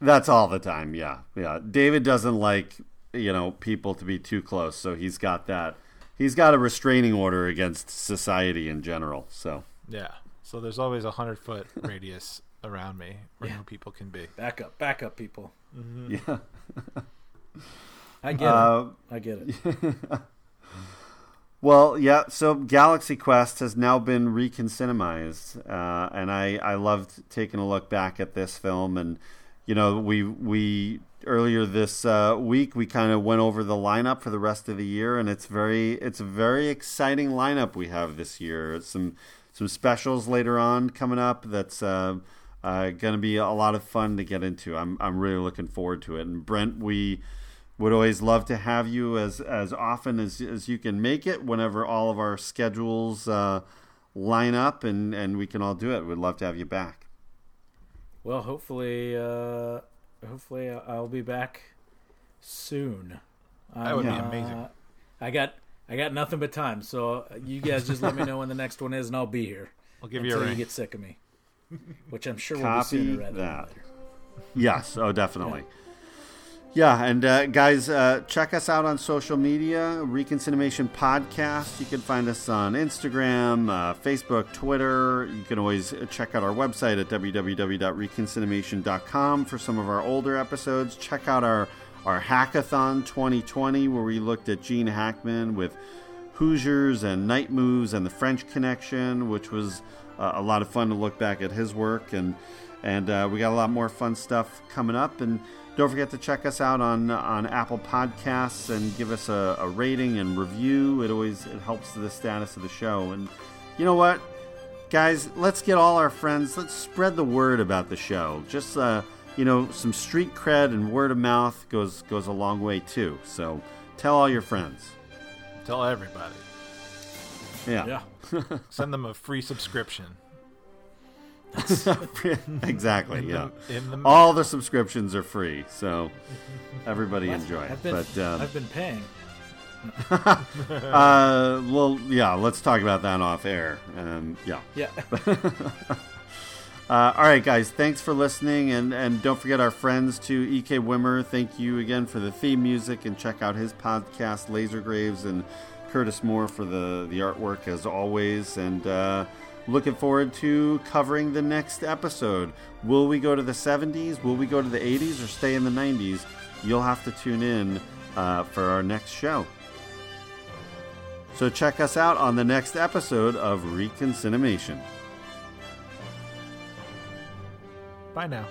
That's all the time. Yeah, yeah. David doesn't like you know people to be too close, so he's got that. He's got a restraining order against society in general. So Yeah. So there's always a 100 foot radius around me where no people can be. Back up, back up, people. yeah. I get Uh, it. I get it. Well, yeah. So Galaxy Quest has now been reconcinimized, uh, and I I loved taking a look back at this film, and you know we we earlier this uh, week we kind of went over the lineup for the rest of the year, and it's very it's a very exciting lineup we have this year. Some some specials later on coming up. That's uh, uh, going to be a lot of fun to get into. I'm I'm really looking forward to it. And Brent, we would always love to have you as as often as as you can make it whenever all of our schedules uh, line up and and we can all do it we'd love to have you back Well, hopefully, uh, hopefully I'll be back soon. That would be amazing. uh, I got I got nothing but time, so you guys just let me know when the next one is, and I'll be here. I'll give you a until ring. you get sick of me, which I'm sure will copy be sooner rather than that. later. yes. Oh definitely. Yeah and uh, guys uh, check us out on social media Reconcinimation podcast. You can find us on instagram uh, facebook twitter. You can always check out our website at www.reconcinimation.com for some of our older episodes. Check out our our hackathon 2020 where we looked at gene hackman with hoosiers and night moves and the french connection which was uh, a lot of fun to look back at his work and and uh, we got a lot more fun stuff coming up. And don't forget to check us out on on apple podcasts and give us a, a rating and review. It always it helps the status of the show. And you know what? Guys let's get all our friends let's spread the word about the show. Just uh, you know some street cred and word of mouth goes goes a long way too. So tell all your friends. Tell everybody. Yeah. Yeah, Send them a free subscription. exactly yeah in the- all the subscriptions are free so everybody enjoy it I've been, but um, I've been paying. uh, well, yeah, let's talk about that off air. Um, yeah. Yeah. Uh, all right, guys, thanks for listening. And, and don't forget our friends to E.K. Wimmer. Thank you again for the theme music. And check out his podcast, Laser Graves. And Curtis Moore for the, the artwork as always. And uh, looking forward to covering the next episode. Will we go to the 70s? Will we go to the 80s or stay in the 90s? You'll have to tune in uh, for our next show. So check us out on the next episode of Reconcinimation. Bye now.